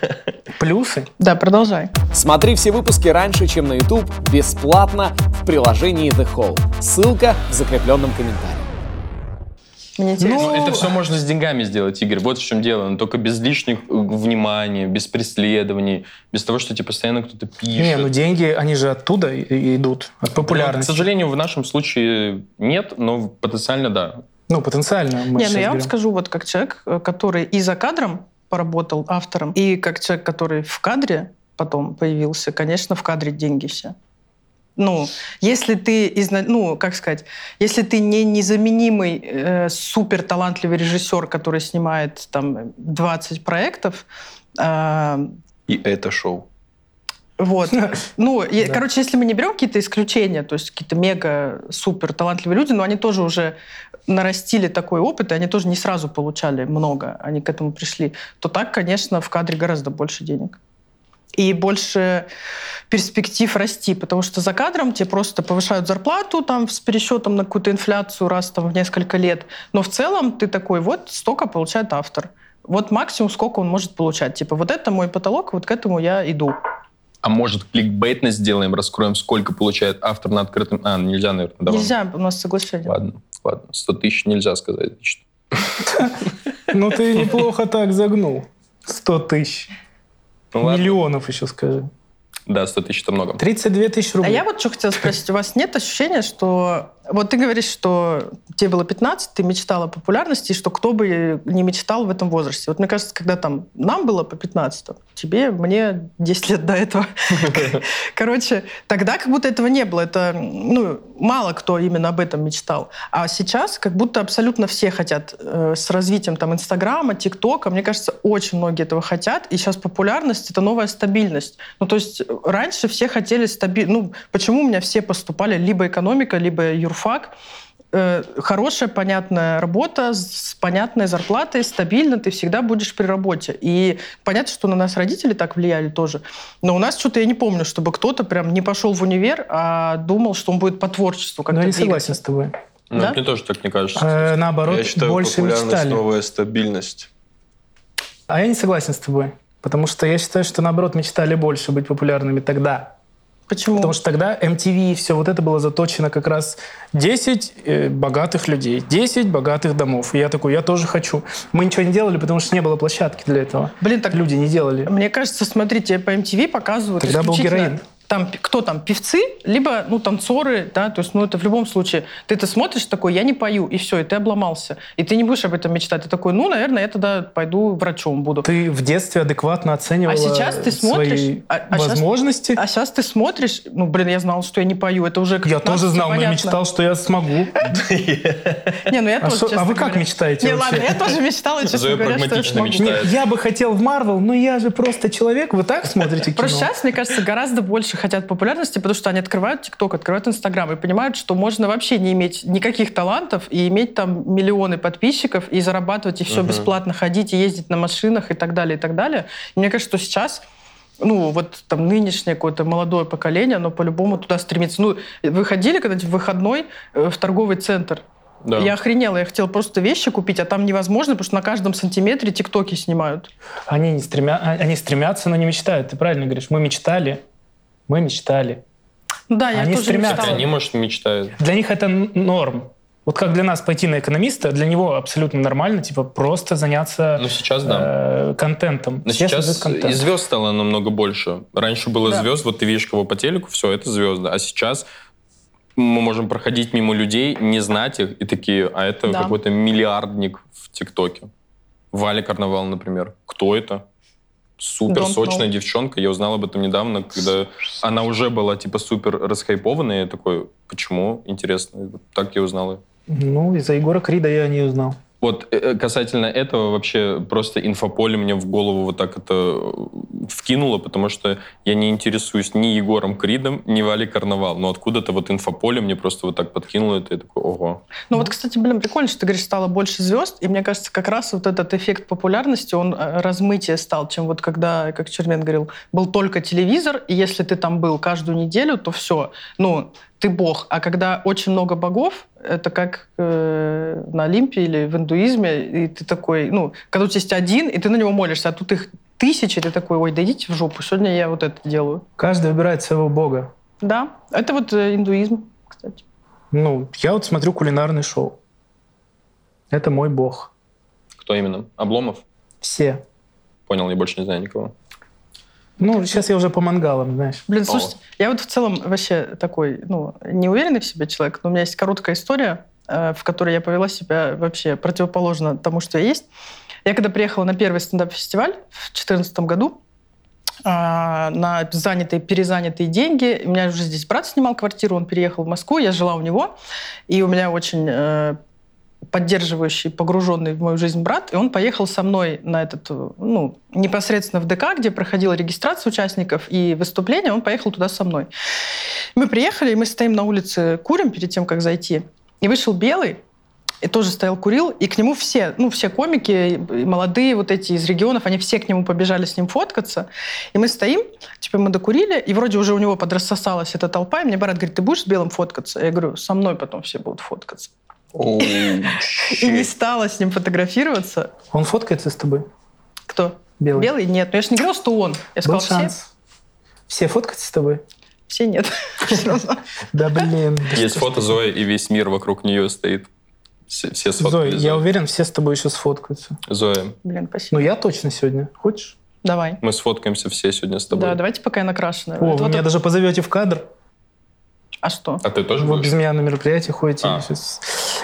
Плюсы? Да, продолжай. Смотри все выпуски раньше, чем на YouTube, бесплатно в приложении The Hall. Ссылка в закрепленном комментарии. Мне интересно. Ну, это все можно с деньгами сделать, Игорь. Вот в чем дело. Но только без лишних э, внимания, без преследований, без того, что тебе постоянно кто-то пишет. Не, ну деньги, они же оттуда идут, от популярности. Ну, к сожалению, в нашем случае нет, но потенциально да. Ну, потенциально. Мы не, ну я вам скажу, вот как человек, э, который и за кадром поработал автором, и как человек, который в кадре потом появился, конечно, в кадре деньги все ну, если ты, ну, как сказать, если ты не незаменимый э, супер талантливый режиссер, который снимает там 20 проектов. Э, И это шоу. Вот. Ну, да. короче, если мы не берем какие-то исключения, то есть какие-то мега супер талантливые люди, но они тоже уже нарастили такой опыт, и они тоже не сразу получали много, они к этому пришли, то так, конечно, в кадре гораздо больше денег и больше перспектив расти, потому что за кадром тебе просто повышают зарплату там с пересчетом на какую-то инфляцию раз там в несколько лет, но в целом ты такой, вот столько получает автор. Вот максимум, сколько он может получать. Типа, вот это мой потолок, вот к этому я иду. А может, кликбейтно сделаем, раскроем, сколько получает автор на открытом... А, нельзя, наверное, давай. Нельзя, у нас соглашение. Ладно, ладно. 100 тысяч нельзя сказать. Ну, ты неплохо так загнул. 100 тысяч. Ну, Миллионов еще скажи. Да, 100 тысяч это много. 32 тысячи рублей. А я вот что хотела спросить. У вас нет ощущения, что вот ты говоришь, что тебе было 15, ты мечтала о популярности, и что кто бы не мечтал в этом возрасте. Вот мне кажется, когда там нам было по 15, тебе, мне 10 лет до этого. Короче, тогда как будто этого не было. Это, ну, мало кто именно об этом мечтал. А сейчас как будто абсолютно все хотят э, с развитием там Инстаграма, ТикТока. Мне кажется, очень многие этого хотят. И сейчас популярность — это новая стабильность. Ну, то есть раньше все хотели стабильность. Ну, почему у меня все поступали либо экономика, либо юрфак? Юрфак, э, хорошая, понятная работа с понятной зарплатой, стабильно, ты всегда будешь при работе. И понятно, что на нас родители так влияли тоже. Но у нас что-то я не помню, чтобы кто-то прям не пошел в универ, а думал, что он будет по творчеству как-то Но я не согласен с тобой. Ну, да? Мне тоже так не кажется. Э, наоборот, я считаю, больше мечтали. новая стабильность. А я не согласен с тобой. Потому что я считаю, что наоборот мечтали больше быть популярными тогда. Почему? Потому что тогда MTV и все вот это было заточено как раз 10 э, богатых людей, 10 богатых домов. И я такой, я тоже хочу. Мы ничего не делали, потому что не было площадки для этого. Блин, так люди не делали. Мне кажется, смотрите, по MTV показывают Тогда был героин там кто там, певцы, либо, ну, танцоры, да, то есть, ну, это в любом случае, ты это смотришь такой, я не пою, и все, и ты обломался. И ты не будешь об этом мечтать. Ты такой, ну, наверное, я тогда пойду врачом буду. Ты в детстве адекватно оценивала а сейчас ты смотришь, свои а, а возможности? Сейчас, а сейчас ты смотришь, ну, блин, я знал, что я не пою, это уже Я тоже знал, но я мечтал, что я смогу. Не, ну я а тоже, А вы как мечтаете Не, ладно, я тоже мечтала, честно говоря, что я смогу. Я бы хотел в Марвел, но я же просто человек, вы так смотрите кино? Просто сейчас, мне кажется, гораздо больше хотят популярности, потому что они открывают ТикТок, открывают Инстаграм и понимают, что можно вообще не иметь никаких талантов и иметь там миллионы подписчиков и зарабатывать, и все угу. бесплатно ходить, и ездить на машинах и так далее, и так далее. И мне кажется, что сейчас ну, вот там нынешнее какое-то молодое поколение, оно по-любому туда стремится. Ну, вы ходили когда-нибудь в выходной э, в торговый центр? Да. Я охренела, я хотела просто вещи купить, а там невозможно, потому что на каждом сантиметре тиктоки снимают. Они, не стремя... А, они стремятся, но не мечтают. Ты правильно говоришь. Мы мечтали, мы мечтали. Да, я они тоже стремятся. Мечтала. Они, может, мечтают. Для них это норм. Вот как для нас пойти на экономиста, для него абсолютно нормально, типа просто заняться ну, сейчас, да. э, контентом. Но сейчас контент. и звезд стало намного больше. Раньше было да. звезд, вот ты видишь кого по телеку, все, это звезды. А сейчас мы можем проходить мимо людей, не знать их, и такие, а это да. какой-то миллиардник в ТикТоке. Валя Карнавал, например. Кто это? Супер сочная девчонка. Я узнал об этом недавно, когда она уже была типа супер расхайпованная. Я такой, почему? Интересно. Так я узнал ее. Ну, из-за Егора Крида я не узнал. Вот э, касательно этого вообще просто инфополе мне в голову вот так это вкинуло, потому что я не интересуюсь ни Егором Кридом, ни Валей Карнавал. Но откуда-то вот инфополе мне просто вот так подкинуло это, и такой, ого. Ну вот, кстати, блин, прикольно, что ты говоришь, стало больше звезд, и мне кажется, как раз вот этот эффект популярности, он э, размытие стал, чем вот когда, как Чермен говорил, был только телевизор, и если ты там был каждую неделю, то все. Ну, ты бог. А когда очень много богов, это как э, на Олимпе или в индуизме, и ты такой, ну, когда у тебя есть один, и ты на него молишься, а тут их тысячи, ты такой, ой, да идите в жопу, сегодня я вот это делаю. Каждый выбирает своего бога. Да, это вот э, индуизм, кстати. Ну, я вот смотрю кулинарное шоу. Это мой бог. Кто именно? Обломов? Все. Понял, я больше не знаю никого. Ну, сейчас я уже по мангалам, знаешь. Блин, слушайте, я вот в целом вообще такой, ну, неуверенный в себе человек, но у меня есть короткая история, э, в которой я повела себя вообще противоположно тому, что я есть. Я когда приехала на первый стендап-фестиваль в 2014 году, а, на занятые, перезанятые деньги. У меня уже здесь брат снимал квартиру, он переехал в Москву, я жила у него, и у меня очень э, поддерживающий, погруженный в мою жизнь брат, и он поехал со мной на этот, ну, непосредственно в ДК, где проходила регистрация участников и выступление, он поехал туда со мной. Мы приехали, и мы стоим на улице, курим перед тем, как зайти, и вышел белый, и тоже стоял, курил, и к нему все, ну, все комики, молодые вот эти из регионов, они все к нему побежали с ним фоткаться. И мы стоим, типа мы докурили, и вроде уже у него подрассосалась эта толпа, и мне брат говорит, ты будешь с белым фоткаться? Я говорю, со мной потом все будут фоткаться. И не стала с ним фотографироваться. Он фоткается с тобой? Кто? Белый. Белый? Нет. Но я же не говорил, что он. Я сказал, все. Все фоткаются с тобой? Все нет. Да блин. Есть фото Зои, и весь мир вокруг нее стоит. Все, все Зоя, я уверен, все с тобой еще сфоткаются. Зоя. Блин, спасибо. Ну, я точно сегодня. Хочешь? Давай. Мы сфоткаемся все сегодня с тобой. Да, давайте пока я накрашенная. О, вы меня даже позовете в кадр. А что? А ты тоже Вы будешь? без меня на мероприятие ходите. А.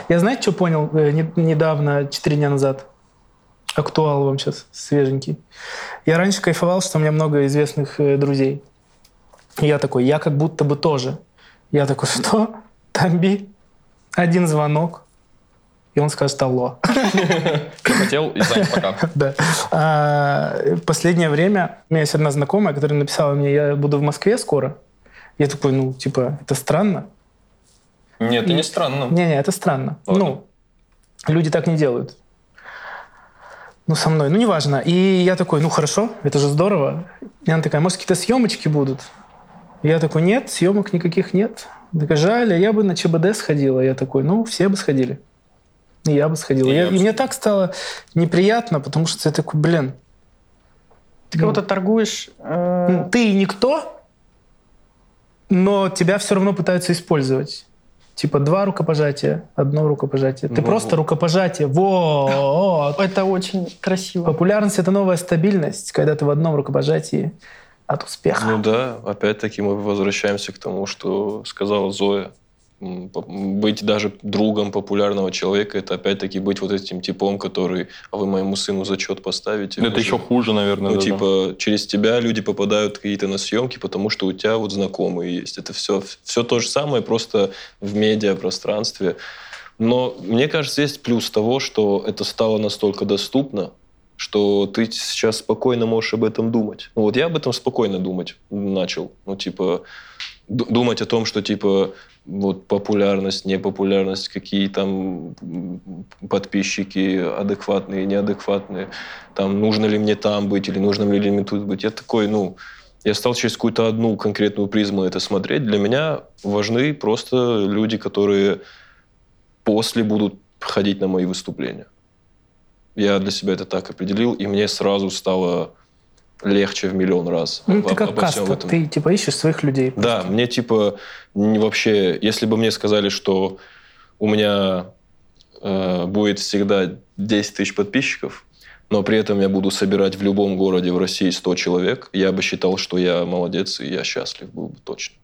Я знаете, что понял э, недавно, четыре дня назад? Актуал вам сейчас, свеженький. Я раньше кайфовал, что у меня много известных э, друзей. Я такой, я как будто бы тоже. Я такой, что? Тамби? Один звонок. И он скажет «Алло». Хотел и занят пока. Да. А, последнее время у меня есть одна знакомая, которая написала мне, я буду в Москве скоро. Я такой, ну, типа, это странно. Нет, это не странно. Не-не, это странно. Ладно. Ну, люди так не делают. Ну, со мной. Ну, неважно. И я такой, ну, хорошо, это же здорово. И она такая, может, какие-то съемочки будут? Я такой, нет, съемок никаких нет. Такая, жаль, а я бы на ЧБД сходила. Я такой, ну, все бы сходили. И я бы сходил. И, я, и мне так стало неприятно, потому что я такой, блин. Ты кого-то ну, торгуешь. Э... Ты никто, но тебя все равно пытаются использовать. Типа два рукопожатия, одно рукопожатие. Ты ну, просто рукопожатие. Вот. Это очень красиво. Популярность — это новая стабильность, когда ты в одном рукопожатии от успеха. Ну да, опять-таки мы возвращаемся к тому, что сказала Зоя быть даже другом популярного человека, это опять-таки быть вот этим типом, который, а вы моему сыну зачет поставите. Это еще хуже, наверное. Ну, типа, через тебя люди попадают какие-то на съемки, потому что у тебя вот знакомые есть. Это все, все то же самое, просто в медиапространстве. Но мне кажется, есть плюс того, что это стало настолько доступно, что ты сейчас спокойно можешь об этом думать. Ну, вот я об этом спокойно думать начал. Ну, типа, думать о том, что, типа, вот популярность, непопулярность, какие там подписчики адекватные, неадекватные, там, нужно ли мне там быть или нужно ли мне тут быть. Я такой, ну, я стал через какую-то одну конкретную призму это смотреть. Для меня важны просто люди, которые после будут ходить на мои выступления. Я для себя это так определил, и мне сразу стало легче в миллион раз. Ну, ты как каста, ты типа ищешь своих людей. Просто. Да, мне типа не вообще, если бы мне сказали, что у меня э, будет всегда 10 тысяч подписчиков, но при этом я буду собирать в любом городе в России 100 человек, я бы считал, что я молодец и я счастлив был бы точно.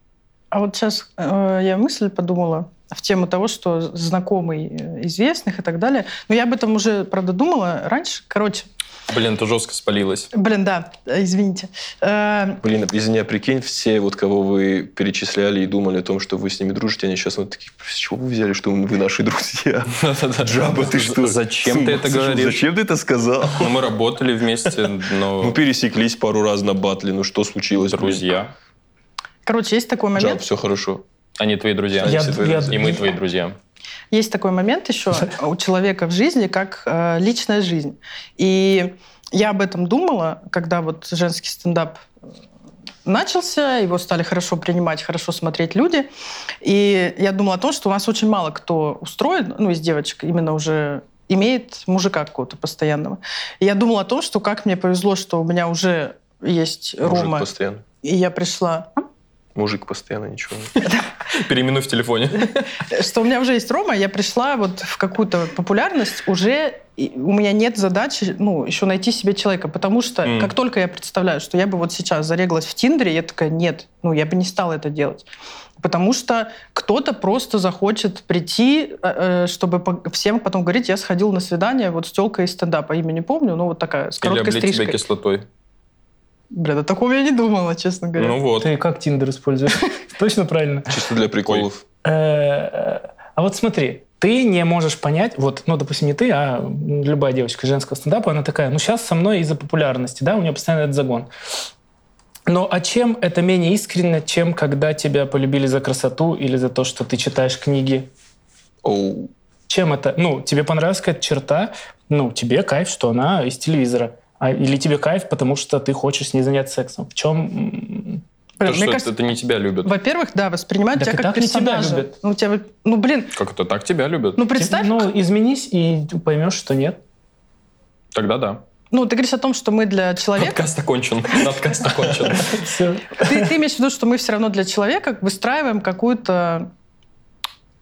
А вот сейчас э, я мысль подумала. в тему того, что знакомый э, известных и так далее. Но я об этом уже, правда, думала раньше. Короче, Блин, это жестко спалилось. Блин, да, извините. Э, Блин, извини, а прикинь, все, вот кого вы перечисляли и думали о том, что вы с ними дружите, они сейчас вот такие, с чего вы взяли, что вы наши друзья? Джаба, ты что? Зачем ты это говоришь? Зачем ты это сказал? Ну, мы работали вместе, Ну, но пересеклись пару раз на батле, ну что случилось? друзья. Короче, есть такой Джаб, момент. все хорошо. Они твои друзья. Твои я- И мы твои друзья. Есть такой момент еще у человека в жизни, как э, личная жизнь. И я об этом думала, когда вот женский стендап э, начался, его стали хорошо принимать, хорошо смотреть люди. И я думала о том, что у нас очень мало кто устроен, ну, из девочек, именно уже имеет мужика какого-то постоянного. И я думала о том, что как мне повезло, что у меня уже есть Мужик Рома, постоянно. и я пришла Мужик постоянно, ничего. Переименуй в телефоне. что у меня уже есть Рома, я пришла вот в какую-то популярность, уже у меня нет задачи, ну, еще найти себе человека, потому что Мгм. как только я представляю, что я бы вот сейчас зареглась в Тиндере, я такая, нет, ну, я бы не стала это делать. Потому что кто-то просто захочет прийти, э, э, чтобы всем потом говорить, я сходил на свидание вот с телкой из стендапа, имя не помню, но вот такая, с Или короткой тебя стрижкой. кислотой. Блин, о таком я не думала, честно говоря. Ну вот. Ты как Тиндер используешь? Точно правильно. Чисто для приколов. Э, А вот смотри, ты не можешь понять, вот, ну, допустим, не ты, а любая девочка женского стендапа, она такая, ну, сейчас со мной из-за популярности, да, у нее постоянно этот загон. Но а чем это менее искренне, чем когда тебя полюбили за красоту или за то, что ты читаешь книги? Оу. Чем это? Ну, тебе понравилась какая-то черта, ну, тебе кайф, что она из телевизора. А, или тебе кайф, потому что ты хочешь с ней заняться сексом. В чем... Блин, То, мне что кажется, это не тебя любят. во-первых, да, воспринимают Так тебя как так не тебя персонажа. любят. Ну, тебя, ну, блин, Как это так тебя любят? ну, представь, Ну, изменись, и поймешь, что нет. Тогда да. Ну, ты говоришь о том, что мы для человека... Подкаст окончен. Подкаст окончен. Все. Ты, ты имеешь в виду, что мы все равно для человека выстраиваем какую-то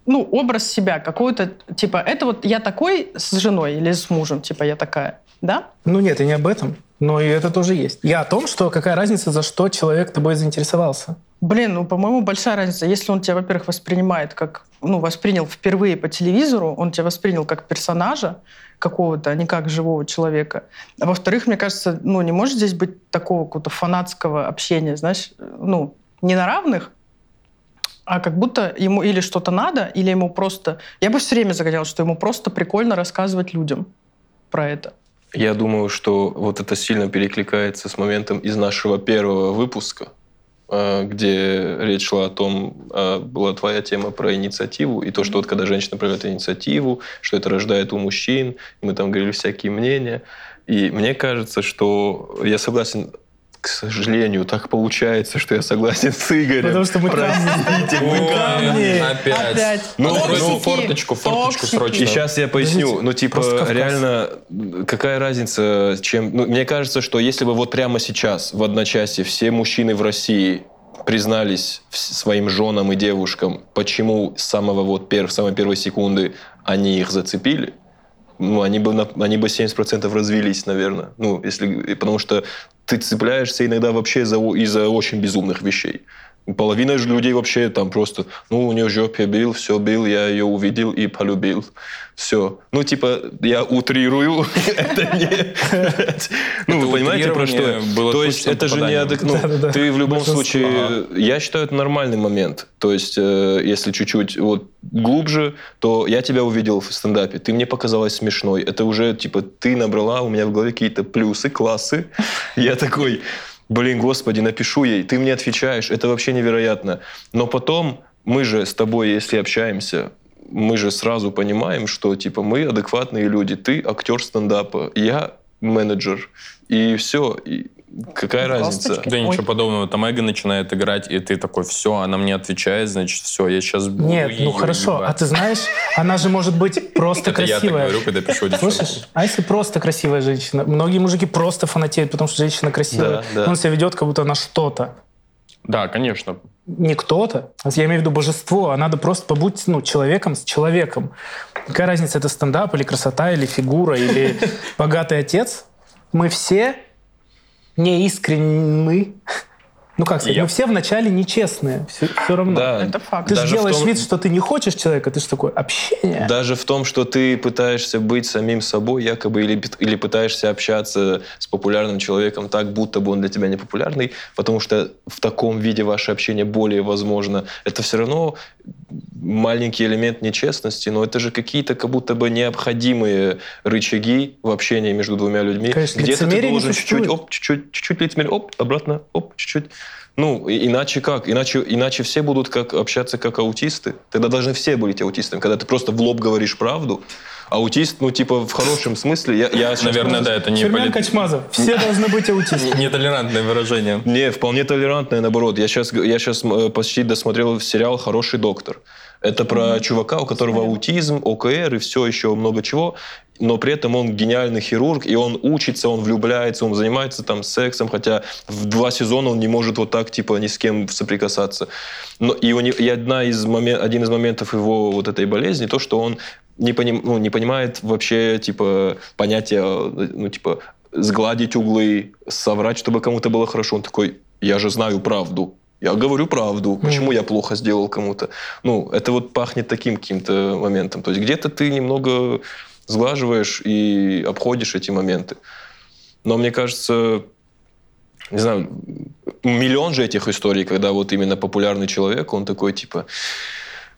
ну, образ себя, какую-то, типа, это вот я такой с женой или с мужем, типа, я такая, да? Ну нет, и не об этом. Но и это тоже есть. Я о том, что какая разница, за что человек тобой заинтересовался. Блин, ну, по-моему, большая разница. Если он тебя, во-первых, воспринимает как, ну, воспринял впервые по телевизору, он тебя воспринял как персонажа какого-то, а не как живого человека. А во-вторых, мне кажется, ну, не может здесь быть такого какого-то фанатского общения, знаешь, ну, не на равных, а как будто ему или что-то надо, или ему просто... Я бы все время загоняла, что ему просто прикольно рассказывать людям про это. Я думаю, что вот это сильно перекликается с моментом из нашего первого выпуска, э, где речь шла о том, э, была твоя тема про инициативу, и то, что вот когда женщина проявляет инициативу, что это рождает у мужчин, мы там говорили всякие мнения. И мне кажется, что я согласен, к сожалению, так получается, что я согласен с Игорем. Потому что мы Простите, мы камни. Опять. Опять. Ну, ну, форточку, форточку срочно. И сейчас я поясню. Ну, типа, реально, какая разница, чем... Ну, мне кажется, что если бы вот прямо сейчас, в одночасье, все мужчины в России признались своим женам и девушкам, почему с самого вот пер, самой первой секунды они их зацепили, ну, они бы, они бы 70% развелись, наверное. Ну, если, потому что ты цепляешься иногда вообще из-за очень безумных вещей. Половина же людей вообще там просто, ну, у нее жопе бил, все бил, я ее увидел и полюбил. Все. Ну, типа, я утрирую. Это не... Ну, вы понимаете, про что? То есть, это же не... ну. Ты в любом случае... Я считаю, это нормальный момент. То есть, э, если чуть-чуть вот глубже, то я тебя увидел в стендапе, ты мне показалась смешной. Это уже, типа, ты набрала у меня в голове какие-то плюсы, классы. Я такой, блин, господи, напишу ей, ты мне отвечаешь, это вообще невероятно. Но потом мы же с тобой, если общаемся, мы же сразу понимаем, что, типа, мы адекватные люди, ты актер стендапа, я менеджер, и все. И какая разница? Ласточки. Да Ой. ничего подобного. Там Эго начинает играть, и ты такой, все, она мне отвечает, значит, все, я сейчас буду Нет, ну хорошо. А ебать». ты знаешь, она же может быть просто Это я так красивая. говорю, когда пишу. Слышишь? А если просто красивая женщина? Многие мужики просто фанатеют, потому что женщина красивая. Да, да. Он себя ведет, как будто она что-то. Да, конечно. Не кто-то, а я имею в виду божество, а надо просто побудь ну, человеком с человеком. Какая разница, это стендап или красота, или фигура, или богатый отец? Мы все неискренны ну как сказать, Я- мы все вначале нечестные, все, все равно. Да, Это факт. Ты же делаешь том- вид, что ты не хочешь человека, ты же такой, общение. Даже в том, что ты пытаешься быть самим собой, якобы, или, или пытаешься общаться с популярным человеком так, будто бы он для тебя не популярный, потому что в таком виде ваше общение более возможно. Это все равно маленький элемент нечестности, но это же какие-то как будто бы необходимые рычаги в общении между двумя людьми. Конечно, Где-то ты должен чуть-чуть, оп, чуть-чуть, чуть-чуть лицемерие, оп, обратно, оп, чуть-чуть. Ну, иначе как? Иначе, иначе все будут как, общаться как аутисты. Тогда должны все быть аутистами. Когда ты просто в лоб говоришь правду, аутист, ну, типа, в хорошем смысле, я, я Наверное, да, это не, Фермян поли- Качмазов, все должны быть аутистами. не- нетолерантное выражение. Не, вполне толерантное, наоборот. Я сейчас, я сейчас почти досмотрел сериал «Хороший доктор». Это про чувака, у которого аутизм, ОКР и все еще много чего, но при этом он гениальный хирург, и он учится, он влюбляется, он занимается там сексом, хотя в два сезона он не может вот так типа ни с кем соприкасаться. Но и, у не- и одна из момен- один из моментов его вот этой болезни, то, что он не, поним- ну, не понимает вообще типа понятия, ну типа сгладить углы, соврать, чтобы кому-то было хорошо. Он такой, я же знаю правду. Я говорю правду. Почему я плохо сделал кому-то? Ну, это вот пахнет таким каким-то моментом. То есть где-то ты немного сглаживаешь и обходишь эти моменты. Но мне кажется, не знаю, миллион же этих историй, когда вот именно популярный человек, он такой типа,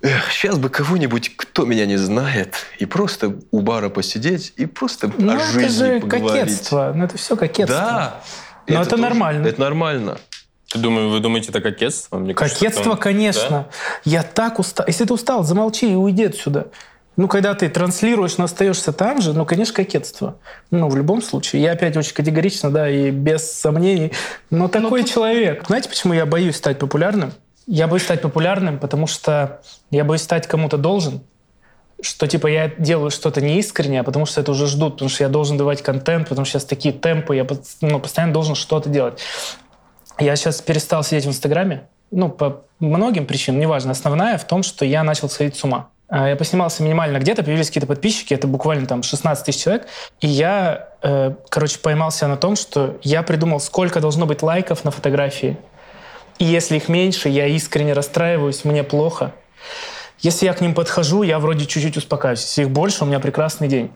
Эх, сейчас бы кого-нибудь, кто меня не знает, и просто у бара посидеть, и просто Ну, о это жизни же поговорить. кокетство. Ну, это все кокетство. Да. Но это тоже- нормально. Это нормально. Ты думаю, вы думаете, это кокетство? Мне кажется, Кокетство, это- конечно. Я так устал. Если ты устал, замолчи и уйди отсюда. Ну, когда ты транслируешь, но остаешься там же, ну, конечно, кокетство. Ну, в любом случае. Я опять очень категорично, да, и без сомнений. Но такой человек. Знаете, почему я боюсь стать популярным? Я боюсь стать популярным, потому что я боюсь стать кому-то должен. Что, типа, я делаю что-то неискренне, а потому что это уже ждут, потому что я должен давать контент, потому что сейчас такие темпы, я ну, постоянно должен что-то делать. Я сейчас перестал сидеть в Инстаграме, ну, по многим причинам, неважно. Основная в том, что я начал сходить с ума. А, Я поснимался минимально где-то, появились какие-то подписчики, это буквально там 16 тысяч человек, и я, э, короче, поймался на том, что я придумал, сколько должно быть лайков на фотографии, и если их меньше, я искренне расстраиваюсь, мне плохо. Если я к ним подхожу, я вроде чуть-чуть успокаиваюсь. Если их больше, у меня прекрасный день.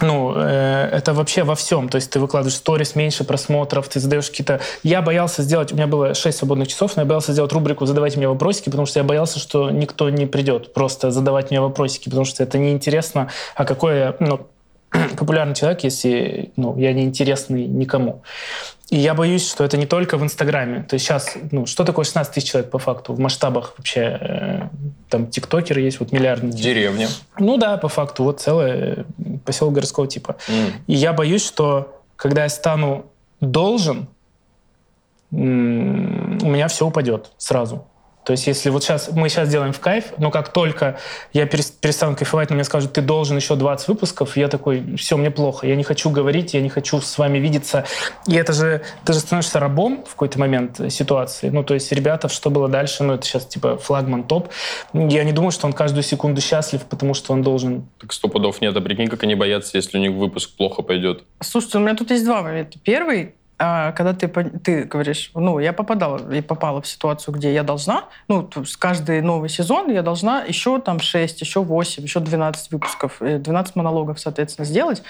Ну, э, это вообще во всем. То есть ты выкладываешь сторис, меньше просмотров, ты задаешь какие-то... Я боялся сделать... У меня было 6 свободных часов, но я боялся сделать рубрику «Задавайте мне вопросики», потому что я боялся, что никто не придет просто задавать мне вопросики, потому что это неинтересно. А какой я ну, популярный человек, если ну, я неинтересный никому? И я боюсь, что это не только в Инстаграме. То есть сейчас, ну, что такое 16 тысяч человек по факту в масштабах вообще? э, там тиктокеры есть, вот миллиардные. Деревня. Ну да, по факту, вот целый поселок городского типа. М. И я боюсь, что когда я стану должен, у меня все упадет сразу. То есть если вот сейчас мы сейчас делаем в кайф, но как только я перес- перестану кайфовать, но мне скажут, ты должен еще 20 выпусков, я такой, все, мне плохо, я не хочу говорить, я не хочу с вами видеться. И это же, ты же становишься рабом в какой-то момент ситуации. Ну, то есть ребята, что было дальше, ну, это сейчас типа флагман топ. Я не думаю, что он каждую секунду счастлив, потому что он должен Так сто пудов нет. А прикинь, как они боятся, если у них выпуск плохо пойдет. Слушайте, у меня тут есть два момента. Первый, когда ты, ты говоришь, ну, я попадала и попала в ситуацию, где я должна, ну, есть каждый новый сезон я должна еще там 6, еще 8, еще 12 выпусков, э, 12 монологов, соответственно, сделать.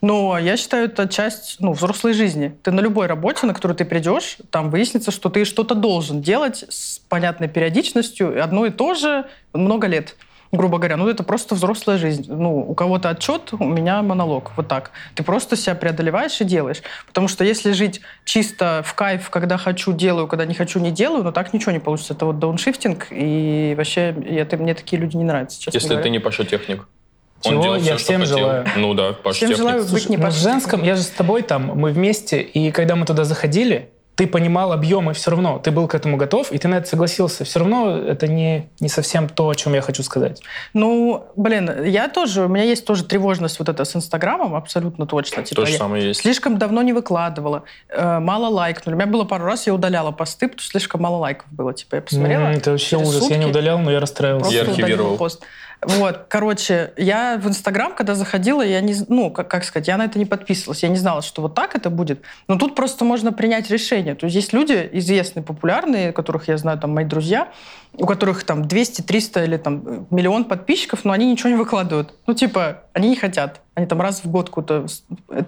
Но я считаю, это часть, ну, взрослой жизни. Ты на любой работе, на которую ты придешь, там выяснится, что ты что-то должен делать с понятной периодичностью, одно и то же много лет грубо говоря. Ну, это просто взрослая жизнь. Ну, у кого-то отчет, у меня монолог. Вот так. Ты просто себя преодолеваешь и делаешь. Потому что если жить чисто в кайф, когда хочу, делаю, когда не хочу, не делаю, ну, так ничего не получится. Это вот дауншифтинг, и вообще это, мне такие люди не нравятся, честно Если говоря. ты не Паша Техник. Чего? делал Я что всем хотел. желаю. Ну да, Паша Всем Техник. желаю быть не ну, в женском, я же с тобой там, мы вместе, и когда мы туда заходили, ты понимал объемы все равно, ты был к этому готов, и ты на это согласился. Все равно это не, не совсем то, о чем я хочу сказать. Ну, блин, я тоже, у меня есть тоже тревожность вот эта с Инстаграмом, абсолютно точно. Типа, То же я самое есть. Слишком давно не выкладывала, э, мало лайкнули. У меня было пару раз, я удаляла посты, потому что слишком мало лайков было. Типа, я посмотрела. М, это вообще ужас. Я не сутки удалял, но я расстраивался. Я архивировал. пост. Вот, короче, я в Инстаграм, когда заходила, я не, ну, как, как сказать, я на это не подписывалась. Я не знала, что вот так это будет. Но тут просто можно принять решение. То есть есть люди известные, популярные, которых я знаю, там, мои друзья, у которых там 200, 300 или там миллион подписчиков, но они ничего не выкладывают. Ну, типа, они не хотят. Они там раз в год куда-то...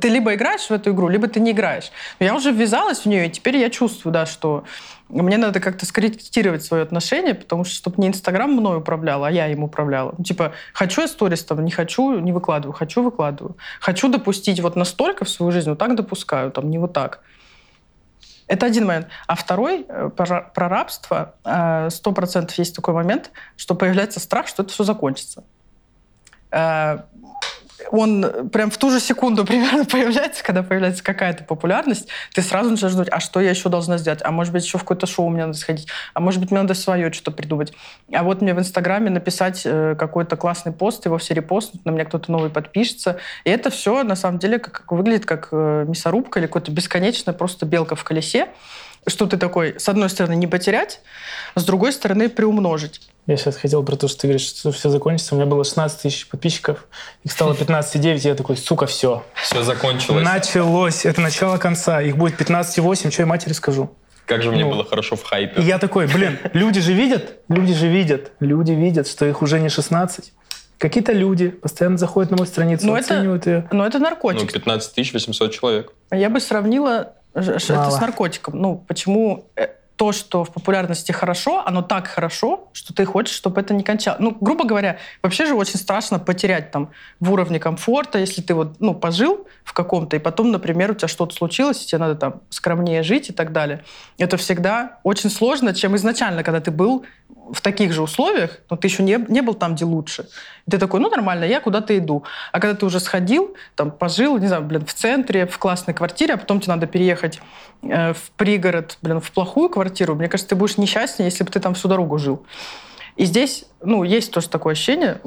Ты либо играешь в эту игру, либо ты не играешь. Но я уже ввязалась в нее, и теперь я чувствую, да, что мне надо как-то скорректировать свое отношение, потому что, чтобы не Инстаграм мной управлял, а я им управляла. Типа, хочу я сторис там, не хочу, не выкладываю, хочу, выкладываю. Хочу допустить вот настолько в свою жизнь, вот так допускаю, там, не вот так. Это один момент. А второй, э, про, про рабство, э, сто процентов есть такой момент, что появляется страх, что это все закончится. Э, он прям в ту же секунду примерно появляется, когда появляется какая-то популярность, ты сразу начинаешь думать, а что я еще должна сделать? А может быть, еще в какое-то шоу мне надо сходить? А может быть, мне надо свое что-то придумать? А вот мне в Инстаграме написать э, какой-то классный пост, его все репостнут, на меня кто-то новый подпишется. И это все, на самом деле, как, выглядит как э, мясорубка или какое-то бесконечное просто белка в колесе, что ты такой, с одной стороны, не потерять, с другой стороны, приумножить. Я сейчас хотел про то, что ты говоришь, что все закончится. У меня было 16 тысяч подписчиков, их стало 15,9, я такой, сука, все. Все закончилось. Началось. Это начало конца. Их будет 15,8, что я матери скажу. Как же мне ну, было хорошо в хайпе. И я такой, блин, люди же видят, люди же видят, люди видят, что их уже не 16. Какие-то люди постоянно заходят на мою страницу, но оценивают это, ее. Но это наркотик. Ну, 15 800 человек. Я бы сравнила. Это с наркотиком. Ну, почему э, то, что в популярности хорошо, оно так хорошо, что ты хочешь, чтобы это не кончалось. Ну, грубо говоря, вообще же очень страшно потерять там в уровне комфорта, если ты вот, ну, пожил в каком-то, и потом, например, у тебя что-то случилось, и тебе надо там скромнее жить и так далее. Это всегда очень сложно, чем изначально, когда ты был в таких же условиях, но ты еще не, не был там, где лучше. И ты такой, ну, нормально, я куда-то иду. А когда ты уже сходил, там, пожил, не знаю, блин, в центре, в классной квартире, а потом тебе надо переехать э, в пригород, блин, в плохую квартиру, мне кажется, ты будешь несчастнее, если бы ты там всю дорогу жил. И здесь, ну, есть тоже такое ощущение,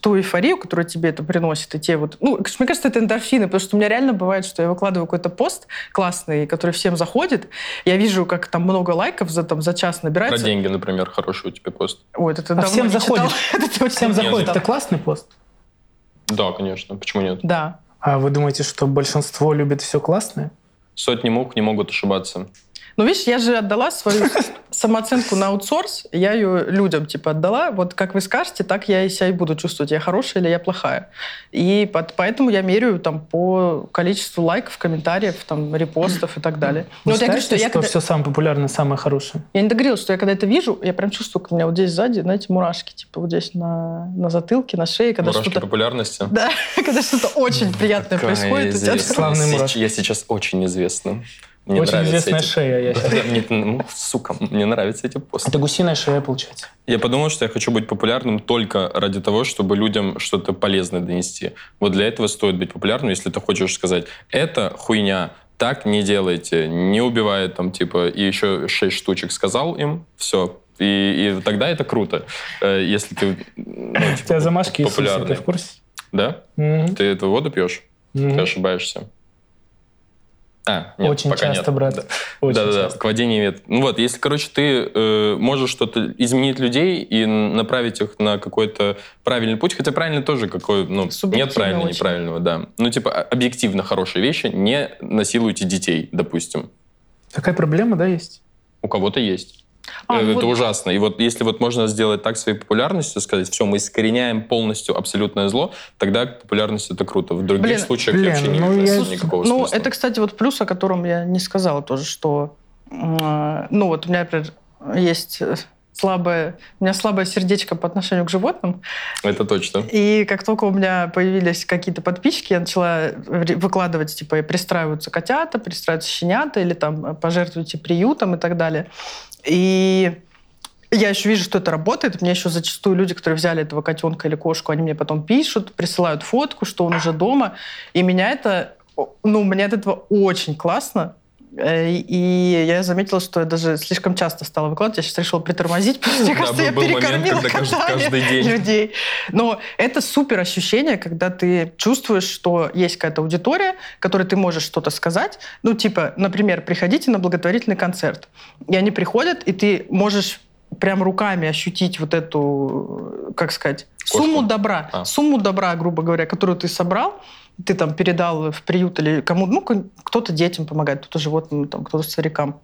ту эйфорию, которую тебе это приносит, и те вот... Ну, мне кажется, это эндорфины, потому что у меня реально бывает, что я выкладываю какой-то пост классный, который всем заходит, я вижу, как там много лайков за, там, за час набирается. Про деньги, например, хороший у тебя пост. Ой, это а всем заходит. это всем заходит. Это классный пост? Да, конечно. Почему нет? Да. А вы думаете, что большинство любит все классное? Сотни мук не могут ошибаться. Ну, видишь, я же отдала свою самооценку на аутсорс, я ее людям, типа, отдала. Вот как вы скажете, так я и себя и буду чувствовать, я хорошая или я плохая. И под, поэтому я меряю там по количеству лайков, комментариев, там, репостов и так далее. Вы вот я говорю, что, я что когда... все самое популярное, самое хорошее? Я не договорила, что я когда это вижу, я прям чувствую, как у меня вот здесь сзади, знаете, мурашки, типа, вот здесь на, на затылке, на шее. Когда мурашки что-то... популярности? Да, когда что-то очень приятное происходит. Я сейчас очень известна. Мне Очень известная эти... шея. Я ну, сука, мне нравятся эти посты. Это гусиная шея, получается. Я подумал, что я хочу быть популярным только ради того, чтобы людям что-то полезное донести. Вот для этого стоит быть популярным, если ты хочешь сказать, это хуйня, так не делайте, не убивает там, типа, и еще шесть штучек сказал им, все, и, и тогда это круто, э, если ты ну, типа, У тебя замашки популярный. Иисуса, ты в курсе? Да? Mm-hmm. Ты эту воду пьешь? Mm-hmm. Ты ошибаешься. А, нет, Очень пока часто, нет. брат. Да. Очень да, да, часто. да. К воде не имеет. Ну вот, если, короче, ты э, можешь что-то изменить людей и направить их на какой-то правильный путь, хотя правильный тоже какой, ну, нет правильного, очень. неправильного, да. Ну, типа, объективно хорошие вещи, не насилуйте детей, допустим. Такая проблема, да, есть? У кого-то есть. А, это вот... ужасно. И вот если вот можно сделать так своей популярностью, сказать, все, мы искореняем полностью абсолютное зло, тогда популярность это круто. В других блин, случаях блин, вообще ну, не я... никакого ну, смысла. это, кстати, вот плюс, о котором я не сказала тоже, что ну вот у меня, например, есть слабое, у меня слабое сердечко по отношению к животным. Это точно. И как только у меня появились какие-то подписчики, я начала выкладывать, типа, пристраиваются котята, пристраиваются щенята, или там пожертвуйте приютом и так далее. И я еще вижу, что это работает. Мне еще зачастую люди, которые взяли этого котенка или кошку, они мне потом пишут, присылают фотку, что он уже дома. И меня это, ну, мне от этого очень классно. Э, и я заметила, что я даже слишком часто стала выкладывать. Я сейчас решила притормозить, потому что, мне кажется, я перекормила каждый день. людей. Но это супер ощущение, когда ты чувствуешь, что есть какая-то аудитория, которой ты можешь что-то сказать. Ну, типа, например, приходите на благотворительный концерт. И они приходят, и ты можешь прям руками ощутить вот эту, как сказать, Кошку? сумму добра, А. сумму добра, грубо говоря, которую ты собрал, ты там передал в приют или кому, ну, кто-то детям помогает, кто-то животным, там, кто-то старикам.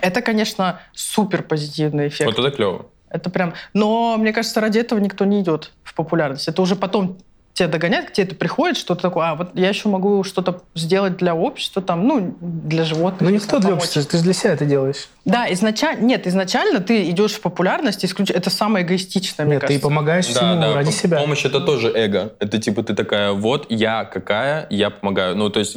Это, конечно, супер позитивный эффект. Вот это клево. Это прям... Но, мне кажется, ради этого никто не идет в популярность. Это уже потом тебя догоняет, к тебе это приходит, что-то такое, а вот я еще могу что-то сделать для общества, там, ну, для животных. Ну не никто для общества, ты же для себя это делаешь. Да, изначально... Нет, изначально ты идешь в популярность, исключ... это самое эгоистичное, мне Нет, ты кажется. помогаешь всему ради по- себя. Помощь это тоже эго. Это типа ты такая, вот я какая, я помогаю. Ну, то есть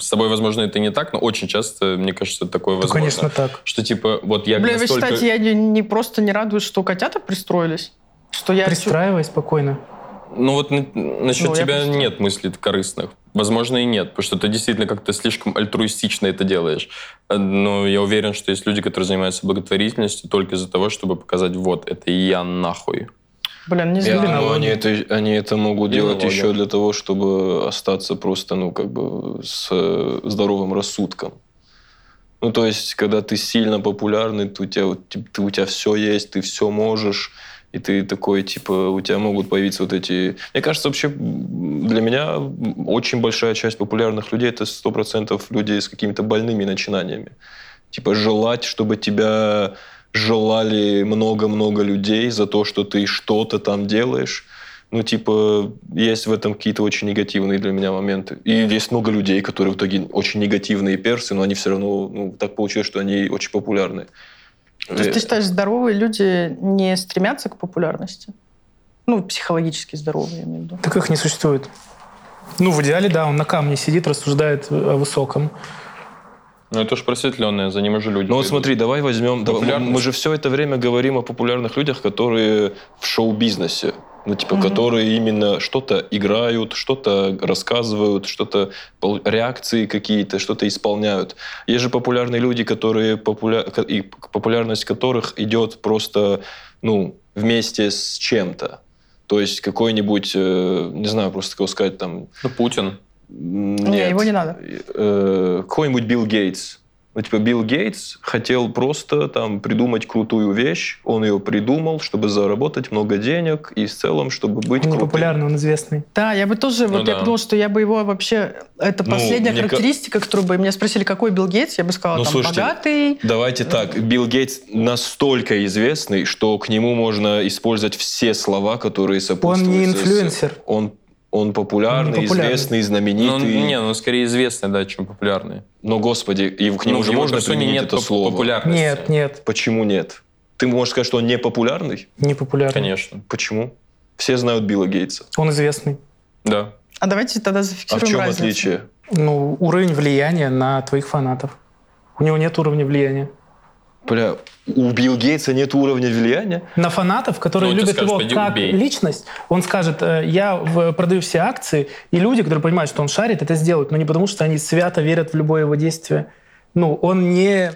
с тобой, возможно, это не так, но очень часто, мне кажется, такое Ну, возможно. конечно, так. Что типа, вот я Бля, вы настолько... считаете, я не, не просто не радуюсь, что котята пристроились? Что я... Пристраивай спокойно. Ну вот на- насчет Ну, я тебя просто- нет мыслей корыстных. Возможно, и нет, потому что ты действительно как-то слишком альтруистично это делаешь. Э, Но я уверен, что есть люди, которые занимаются благотворительностью только из-за того, чтобы показать, вот, это я нахуй. Блин, не Я знаю. думаю, они это, они это могут И делать еще для того, чтобы остаться просто, ну, как бы с здоровым рассудком. Ну, то есть, когда ты сильно популярный, то у тебя, ты, у тебя все есть, ты все можешь, и ты такой, типа, у тебя могут появиться вот эти... Мне кажется, вообще для меня очень большая часть популярных людей это сто процентов люди с какими-то больными начинаниями. Типа желать, чтобы тебя желали много-много людей за то, что ты что-то там делаешь. Ну, типа, есть в этом какие-то очень негативные для меня моменты. И есть много людей, которые в итоге очень негативные персы, но они все равно, ну, так получилось, что они очень популярны. То есть ты считаешь, здоровые люди не стремятся к популярности? Ну, психологически здоровые, я имею в виду. Так их не существует. Ну, в идеале, да, он на камне сидит, рассуждает о высоком. Ну это же просветленное, за ним уже люди. Ну вот смотри, давай возьмем... давай- мы же все это время говорим о популярных людях, которые в шоу-бизнесе. Ну, типа, которые именно что-то играют, что-то рассказывают, что-то реакции какие-то, что-то исполняют. Есть же популярные люди, которые популя... и популярность которых идет просто, ну, вместе с чем-то. То есть какой-нибудь, э, не знаю, просто кого сказать, там, Ну, Путин. Нет. его не надо. Э, Какой-нибудь Билл Гейтс. Ну, типа, Билл Гейтс хотел просто там придумать крутую вещь. Он ее придумал, чтобы заработать много денег и в целом, чтобы быть Он не крутым. популярный, он известный. Да, я бы тоже, Ну вот я да. подумала, что я бы его вообще... Это Ну, последняя характеристика, которую бы меня спросили, какой Билл Гейтс, я бы сказала, Ну, там, слушайте, богатый. Давайте так. Билл Гейтс настолько известный, что к нему можно использовать все слова, которые сопутствуют. Он не с- инфлюенсер. Он, он популярный, Он не популярный. известный, Ну, знаменитый. не, ну скорее известный, да, чем популярный. Но, господи, и к нему Ну, же можно применить нет это поп- слово. популярности. Нет, нет, Почему нет? Ты можешь сказать, что он не популярный? не популярный. Конечно. Почему? Все знают Билла Гейтса. Он известный. Да. А давайте тогда А в зафиксируем чем разницу. отличие? Ну, уровень влияния на твоих фанатов. У него нет уровня влияния. Бля, у Билла Гейтса нет уровня влияния? На фанатов, которые Ну, любят скажешь, его «Пойди как убей». личность, он скажет, э, я продаю все акции, и люди, которые понимают, что он шарит, это сделают, но не потому, что они свято верят в любое его действие. Ну, он не...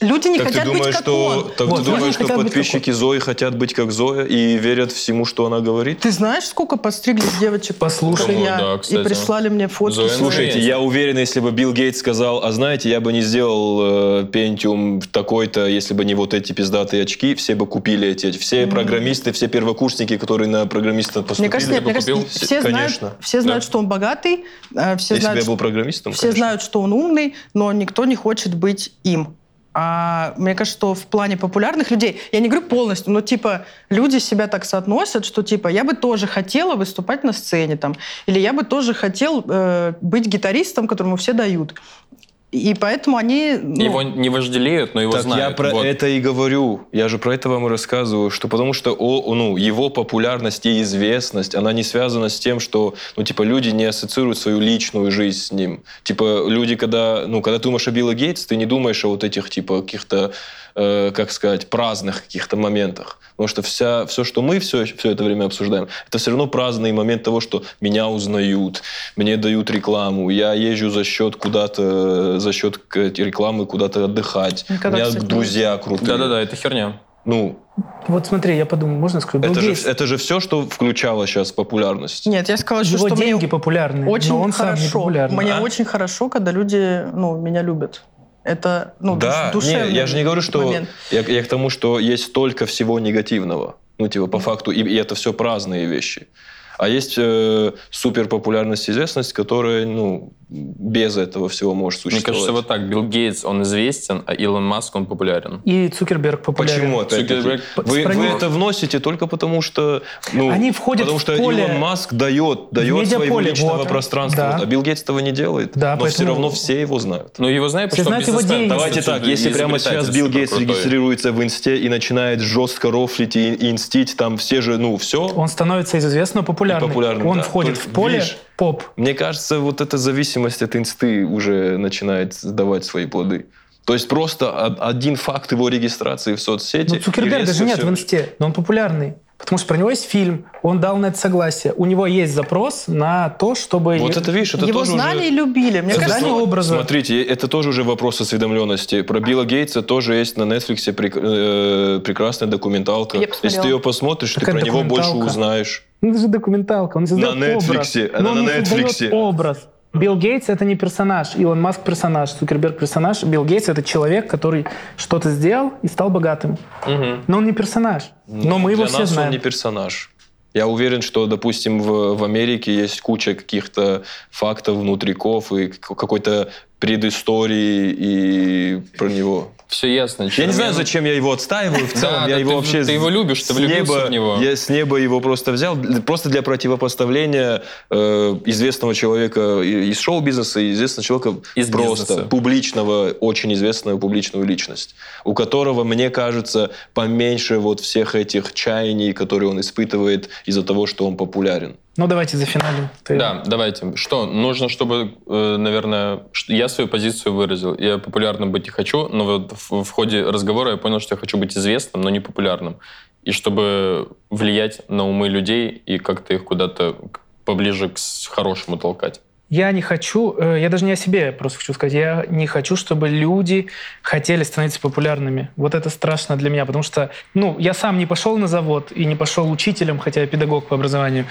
Люди не так хотят ты думаешь, быть как что, он. так Вот, ты думаешь, что подписчики Зои хотят быть как Зоя и верят всему, что она говорит? Ты знаешь, сколько подстригли девочек? Послушай. Ну, я, да, и кстати. прислали мне фотки. Зоя. Слушайте, я уверен, если бы Билл Гейтс сказал, а знаете, я бы не сделал э, Pentium такой-то, если бы не вот эти пиздатые очки, все бы купили эти. Все программисты, все первокурсники, которые на программиста поступили. Мне кажется, нет, мне кажется, все знают, Конечно. все знают, Да. что он богатый, э, все если бы знают, я был программистом, все конечно. знают, что он умный, но никто не хочет быть им. А мне кажется, что в плане популярных людей, я не говорю полностью, но типа люди себя так соотносят, что типа я бы тоже хотела выступать на сцене там, или я бы тоже хотел э, быть гитаристом, которому все дают. И поэтому они... ну, Его не вожделеют, но его Так знают. я про Вот. это и говорю. Я же про это вам и рассказываю, что потому что о, ну, его популярность и известность, она не связана с тем, что ну, типа, люди не ассоциируют свою личную жизнь с ним. Типа, люди, когда, ну, когда ты думаешь о Билла Гейтс, ты не думаешь о вот этих, типа, каких-то, э, как сказать, праздных каких-то моментах. Потому что вся, все, что мы все, все это время обсуждаем, это все равно праздный момент того, что меня узнают, мне дают рекламу, я езжу за счет куда-то, за счет рекламы куда-то отдыхать. Никогда, У меня друзья крутые. Да-да-да, это херня. Ну, Вот смотри, я подумал, можно сказать? Билл это же, это же все, что включало сейчас популярность. Нет, я сказала, что, его что деньги мне популярны, очень но он сам не хорошо. популярный. Мне А? очень хорошо, когда люди ну, меня любят. Это ну, да, душ, не, я же не говорю, что момент. я, я к тому, что есть столько всего негативного. Ну, типа, по факту, и, и это все праздные вещи. А есть э, суперпопулярность, известность, которая, ну, без этого всего может Мне существовать. кажется, вот так. Билл Гейтс, он известен, а Илон Маск, он популярен. И Цукерберг популярен. Почему? Цукерберг- Вы, вы это вносите только потому, что... Ну, Они входят Потому в что поле- Илон Маск дает, дает своего личного вот. пространства. Да. А Билл Гейтс этого не делает. Да, но все поэтому- равно все его знают. Ну, его знают, Все потому что знают его. Давайте так, если прямо сейчас Билл Гейтс регистрируется в инсте и начинает жестко рофлить и, и инстить, там все же, ну, все. Он становится из известного популярным. И популярным, Он да. входит Только в поле видишь, поп. Мне кажется, вот эта зависимость от инсты уже начинает давать свои плоды. То есть просто од- один факт его регистрации в соцсети. Ну, и Цукерберга же нет всё. в инсте, но он популярный. Потому что про него есть фильм, он дал на это согласие. У него есть запрос на то, чтобы... Вот это, видишь, это Его тоже знали уже... и любили. Мне Это кажется, образа. Смотрите, это тоже уже вопрос осведомленности. Про Билла Гейтса тоже есть на Netflix прек- э, прекрасная документалка. Я Если ты ее посмотришь, ты Какая про него больше узнаешь. Ну, это же документалка, он создает На образ. Netflixе, Но она он на Netflixе. образ. Билл Гейтс — это не персонаж, Илон Маск — персонаж, Цукерберг — персонаж. Билл Гейтс — это человек, который что-то сделал и стал богатым. Но он не персонаж. Но мы его Для все нас знаем. он не персонаж. Я уверен, что, допустим, в, в Америке есть куча каких-то фактов внутриков и какой-то предыстории и про него. Все ясно. Я не знаю, зачем я его отстаиваю в целом. Да, я да, его ты- вообще ты его любишь, ты влюбился неба- в него. Я с неба его просто взял, просто для противопоставления э, известного человека из шоу-бизнеса и известного человека Из просто бизнеса. публичного, очень известную публичную личность, у которого, мне кажется, поменьше вот всех этих чаяний, которые он испытывает из-за того, что он популярен. Ну, давайте за финалем. Ты- Да, давайте. Что? Нужно, чтобы, э, наверное, я свою позицию выразил. Я популярным быть не хочу, но вот в, ходе разговора я понял, что я хочу быть известным, но не популярным. И чтобы влиять на умы людей и как-то их куда-то поближе к хорошему толкать. Я не хочу, э, я даже не о себе просто хочу сказать, я не хочу, чтобы люди хотели становиться популярными. Вот это страшно для меня, потому что, ну, я сам не пошел на завод и не пошел учителем, хотя я педагог по образованию.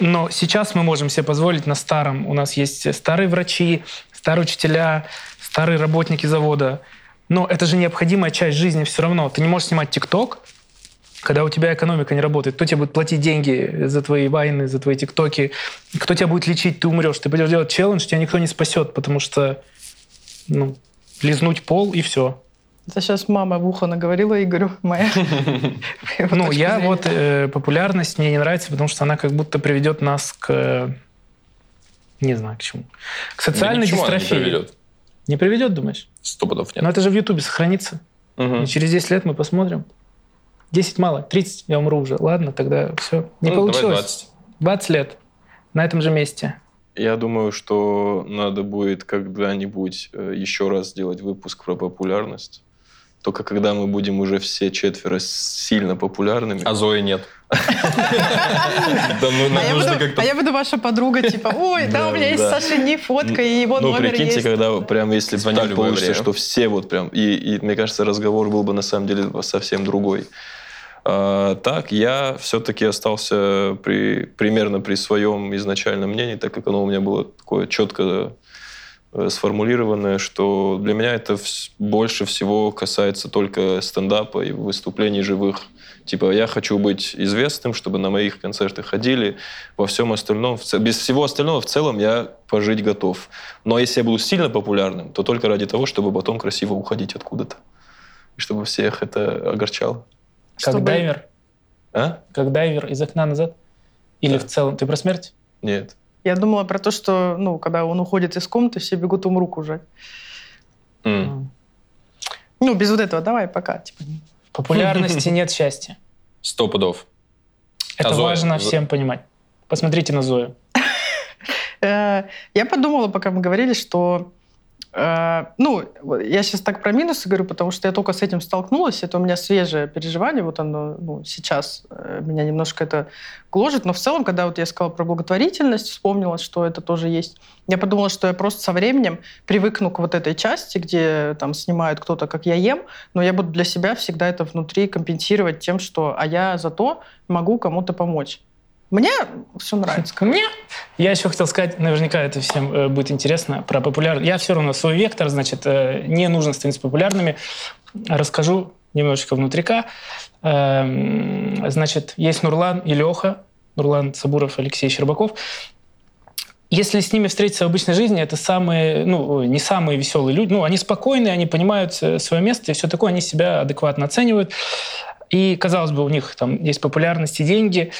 Но сейчас мы можем себе позволить на старом. У нас есть старые врачи, старые учителя, старые работники завода. Но это же необходимая часть жизни все равно. Ты не можешь снимать ТикТок, когда у тебя экономика не работает, кто тебе будет платить деньги за твои вайны, за твои тиктоки, кто тебя будет лечить, ты умрешь. Ты пойдешь делать челлендж, тебя никто не спасет, потому что, ну, лизнуть пол и все. Это сейчас мама в ухо наговорила Игорю, моя. Ну, я вот, э, популярность мне не нравится, потому что она как будто приведет нас к, э, не знаю, к чему. К социальной она не дистрофии. приведет. Не приведет, думаешь? Сто пудов нет. Но это же в Ютубе сохранится. И через 10 лет мы посмотрим. 10 мало, 30 я умру уже. Ладно, тогда все. Не Ну, давай получилось. 20. 20 лет. На этом же месте. Я думаю, что надо будет когда-нибудь э, еще раз сделать выпуск про популярность. Только когда мы будем уже все четверо сильно популярными. А Зои нет. Ну, А я, буду, а я буду ваша подруга, типа, ой, да, у меня есть да. Сашини фотка, и его ну, номер прикиньте, есть. когда прям если Звони так получится, что все вот прям... И, мне кажется, разговор был бы на самом деле совсем другой. А, так, я все-таки остался при, примерно при своем изначальном мнении, так как оно у меня было такое четко э, сформулированное, что для меня это больше всего касается только стендапа и выступлений живых. Типа, я хочу быть известным, чтобы на моих концерты ходили. Во всем остальном, без всего остального в целом я пожить готов. Но если я буду сильно популярным, то только ради того, чтобы потом красиво уходить откуда-то. И чтобы всех это огорчало. Как Чтобы- дайвер. А? Как дайвер из окна назад. Или Да. в целом. Ты про смерть? Нет. Я думала про то, что, ну, когда он уходит из комнаты, все бегут ему руку жать. М. Ну, без вот этого, давай, пока. Типа. В популярности нет счастья. Сто пудов. Это А Зоя? важно Зо- всем понимать. Посмотрите на Зою. Э, Я подумала, пока мы говорили, что ну, вот я сейчас так про минусы говорю, потому что я только с этим столкнулась, это у меня свежее переживание, вот оно ну, сейчас э, меня немножко это гложет, но в целом, когда вот я сказала про благотворительность, вспомнила, что это тоже есть, я подумала, что я просто со временем привыкну к вот этой части, где там снимают кто-то, как я ем, но я буду для себя всегда это внутри компенсировать тем, что а я зато могу кому-то помочь. Мне все нравится. Мне? Я еще хотел сказать, наверняка это всем э, будет интересно, про популярность. Я все равно свой вектор, значит, э, не нужно становиться популярными. Расскажу немножечко внутрика. Эм, значит, есть Нурлан и Леха, Нурлан Сабуров, Алексей Щербаков. Если с ними встретиться в обычной жизни, это самые, ну, не самые веселые люди. Ну, они спокойные, они понимают э, свое место и все такое, они себя адекватно оценивают. И, казалось бы, у них там есть популярность и деньги.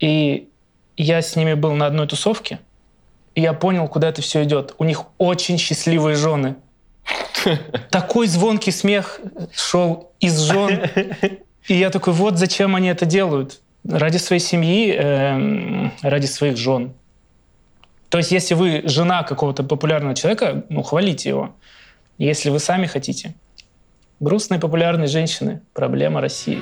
И я с ними был на одной тусовке, и я понял, куда это все идет. У них очень счастливые жены. Такой звонкий смех шел из жен. И я такой, вот зачем они это делают. Ради своей семьи, э, ради своих жен. То есть, если вы жена какого-то популярного человека, ну, хвалите его. Если вы сами хотите. Грустные популярные женщины – проблема России.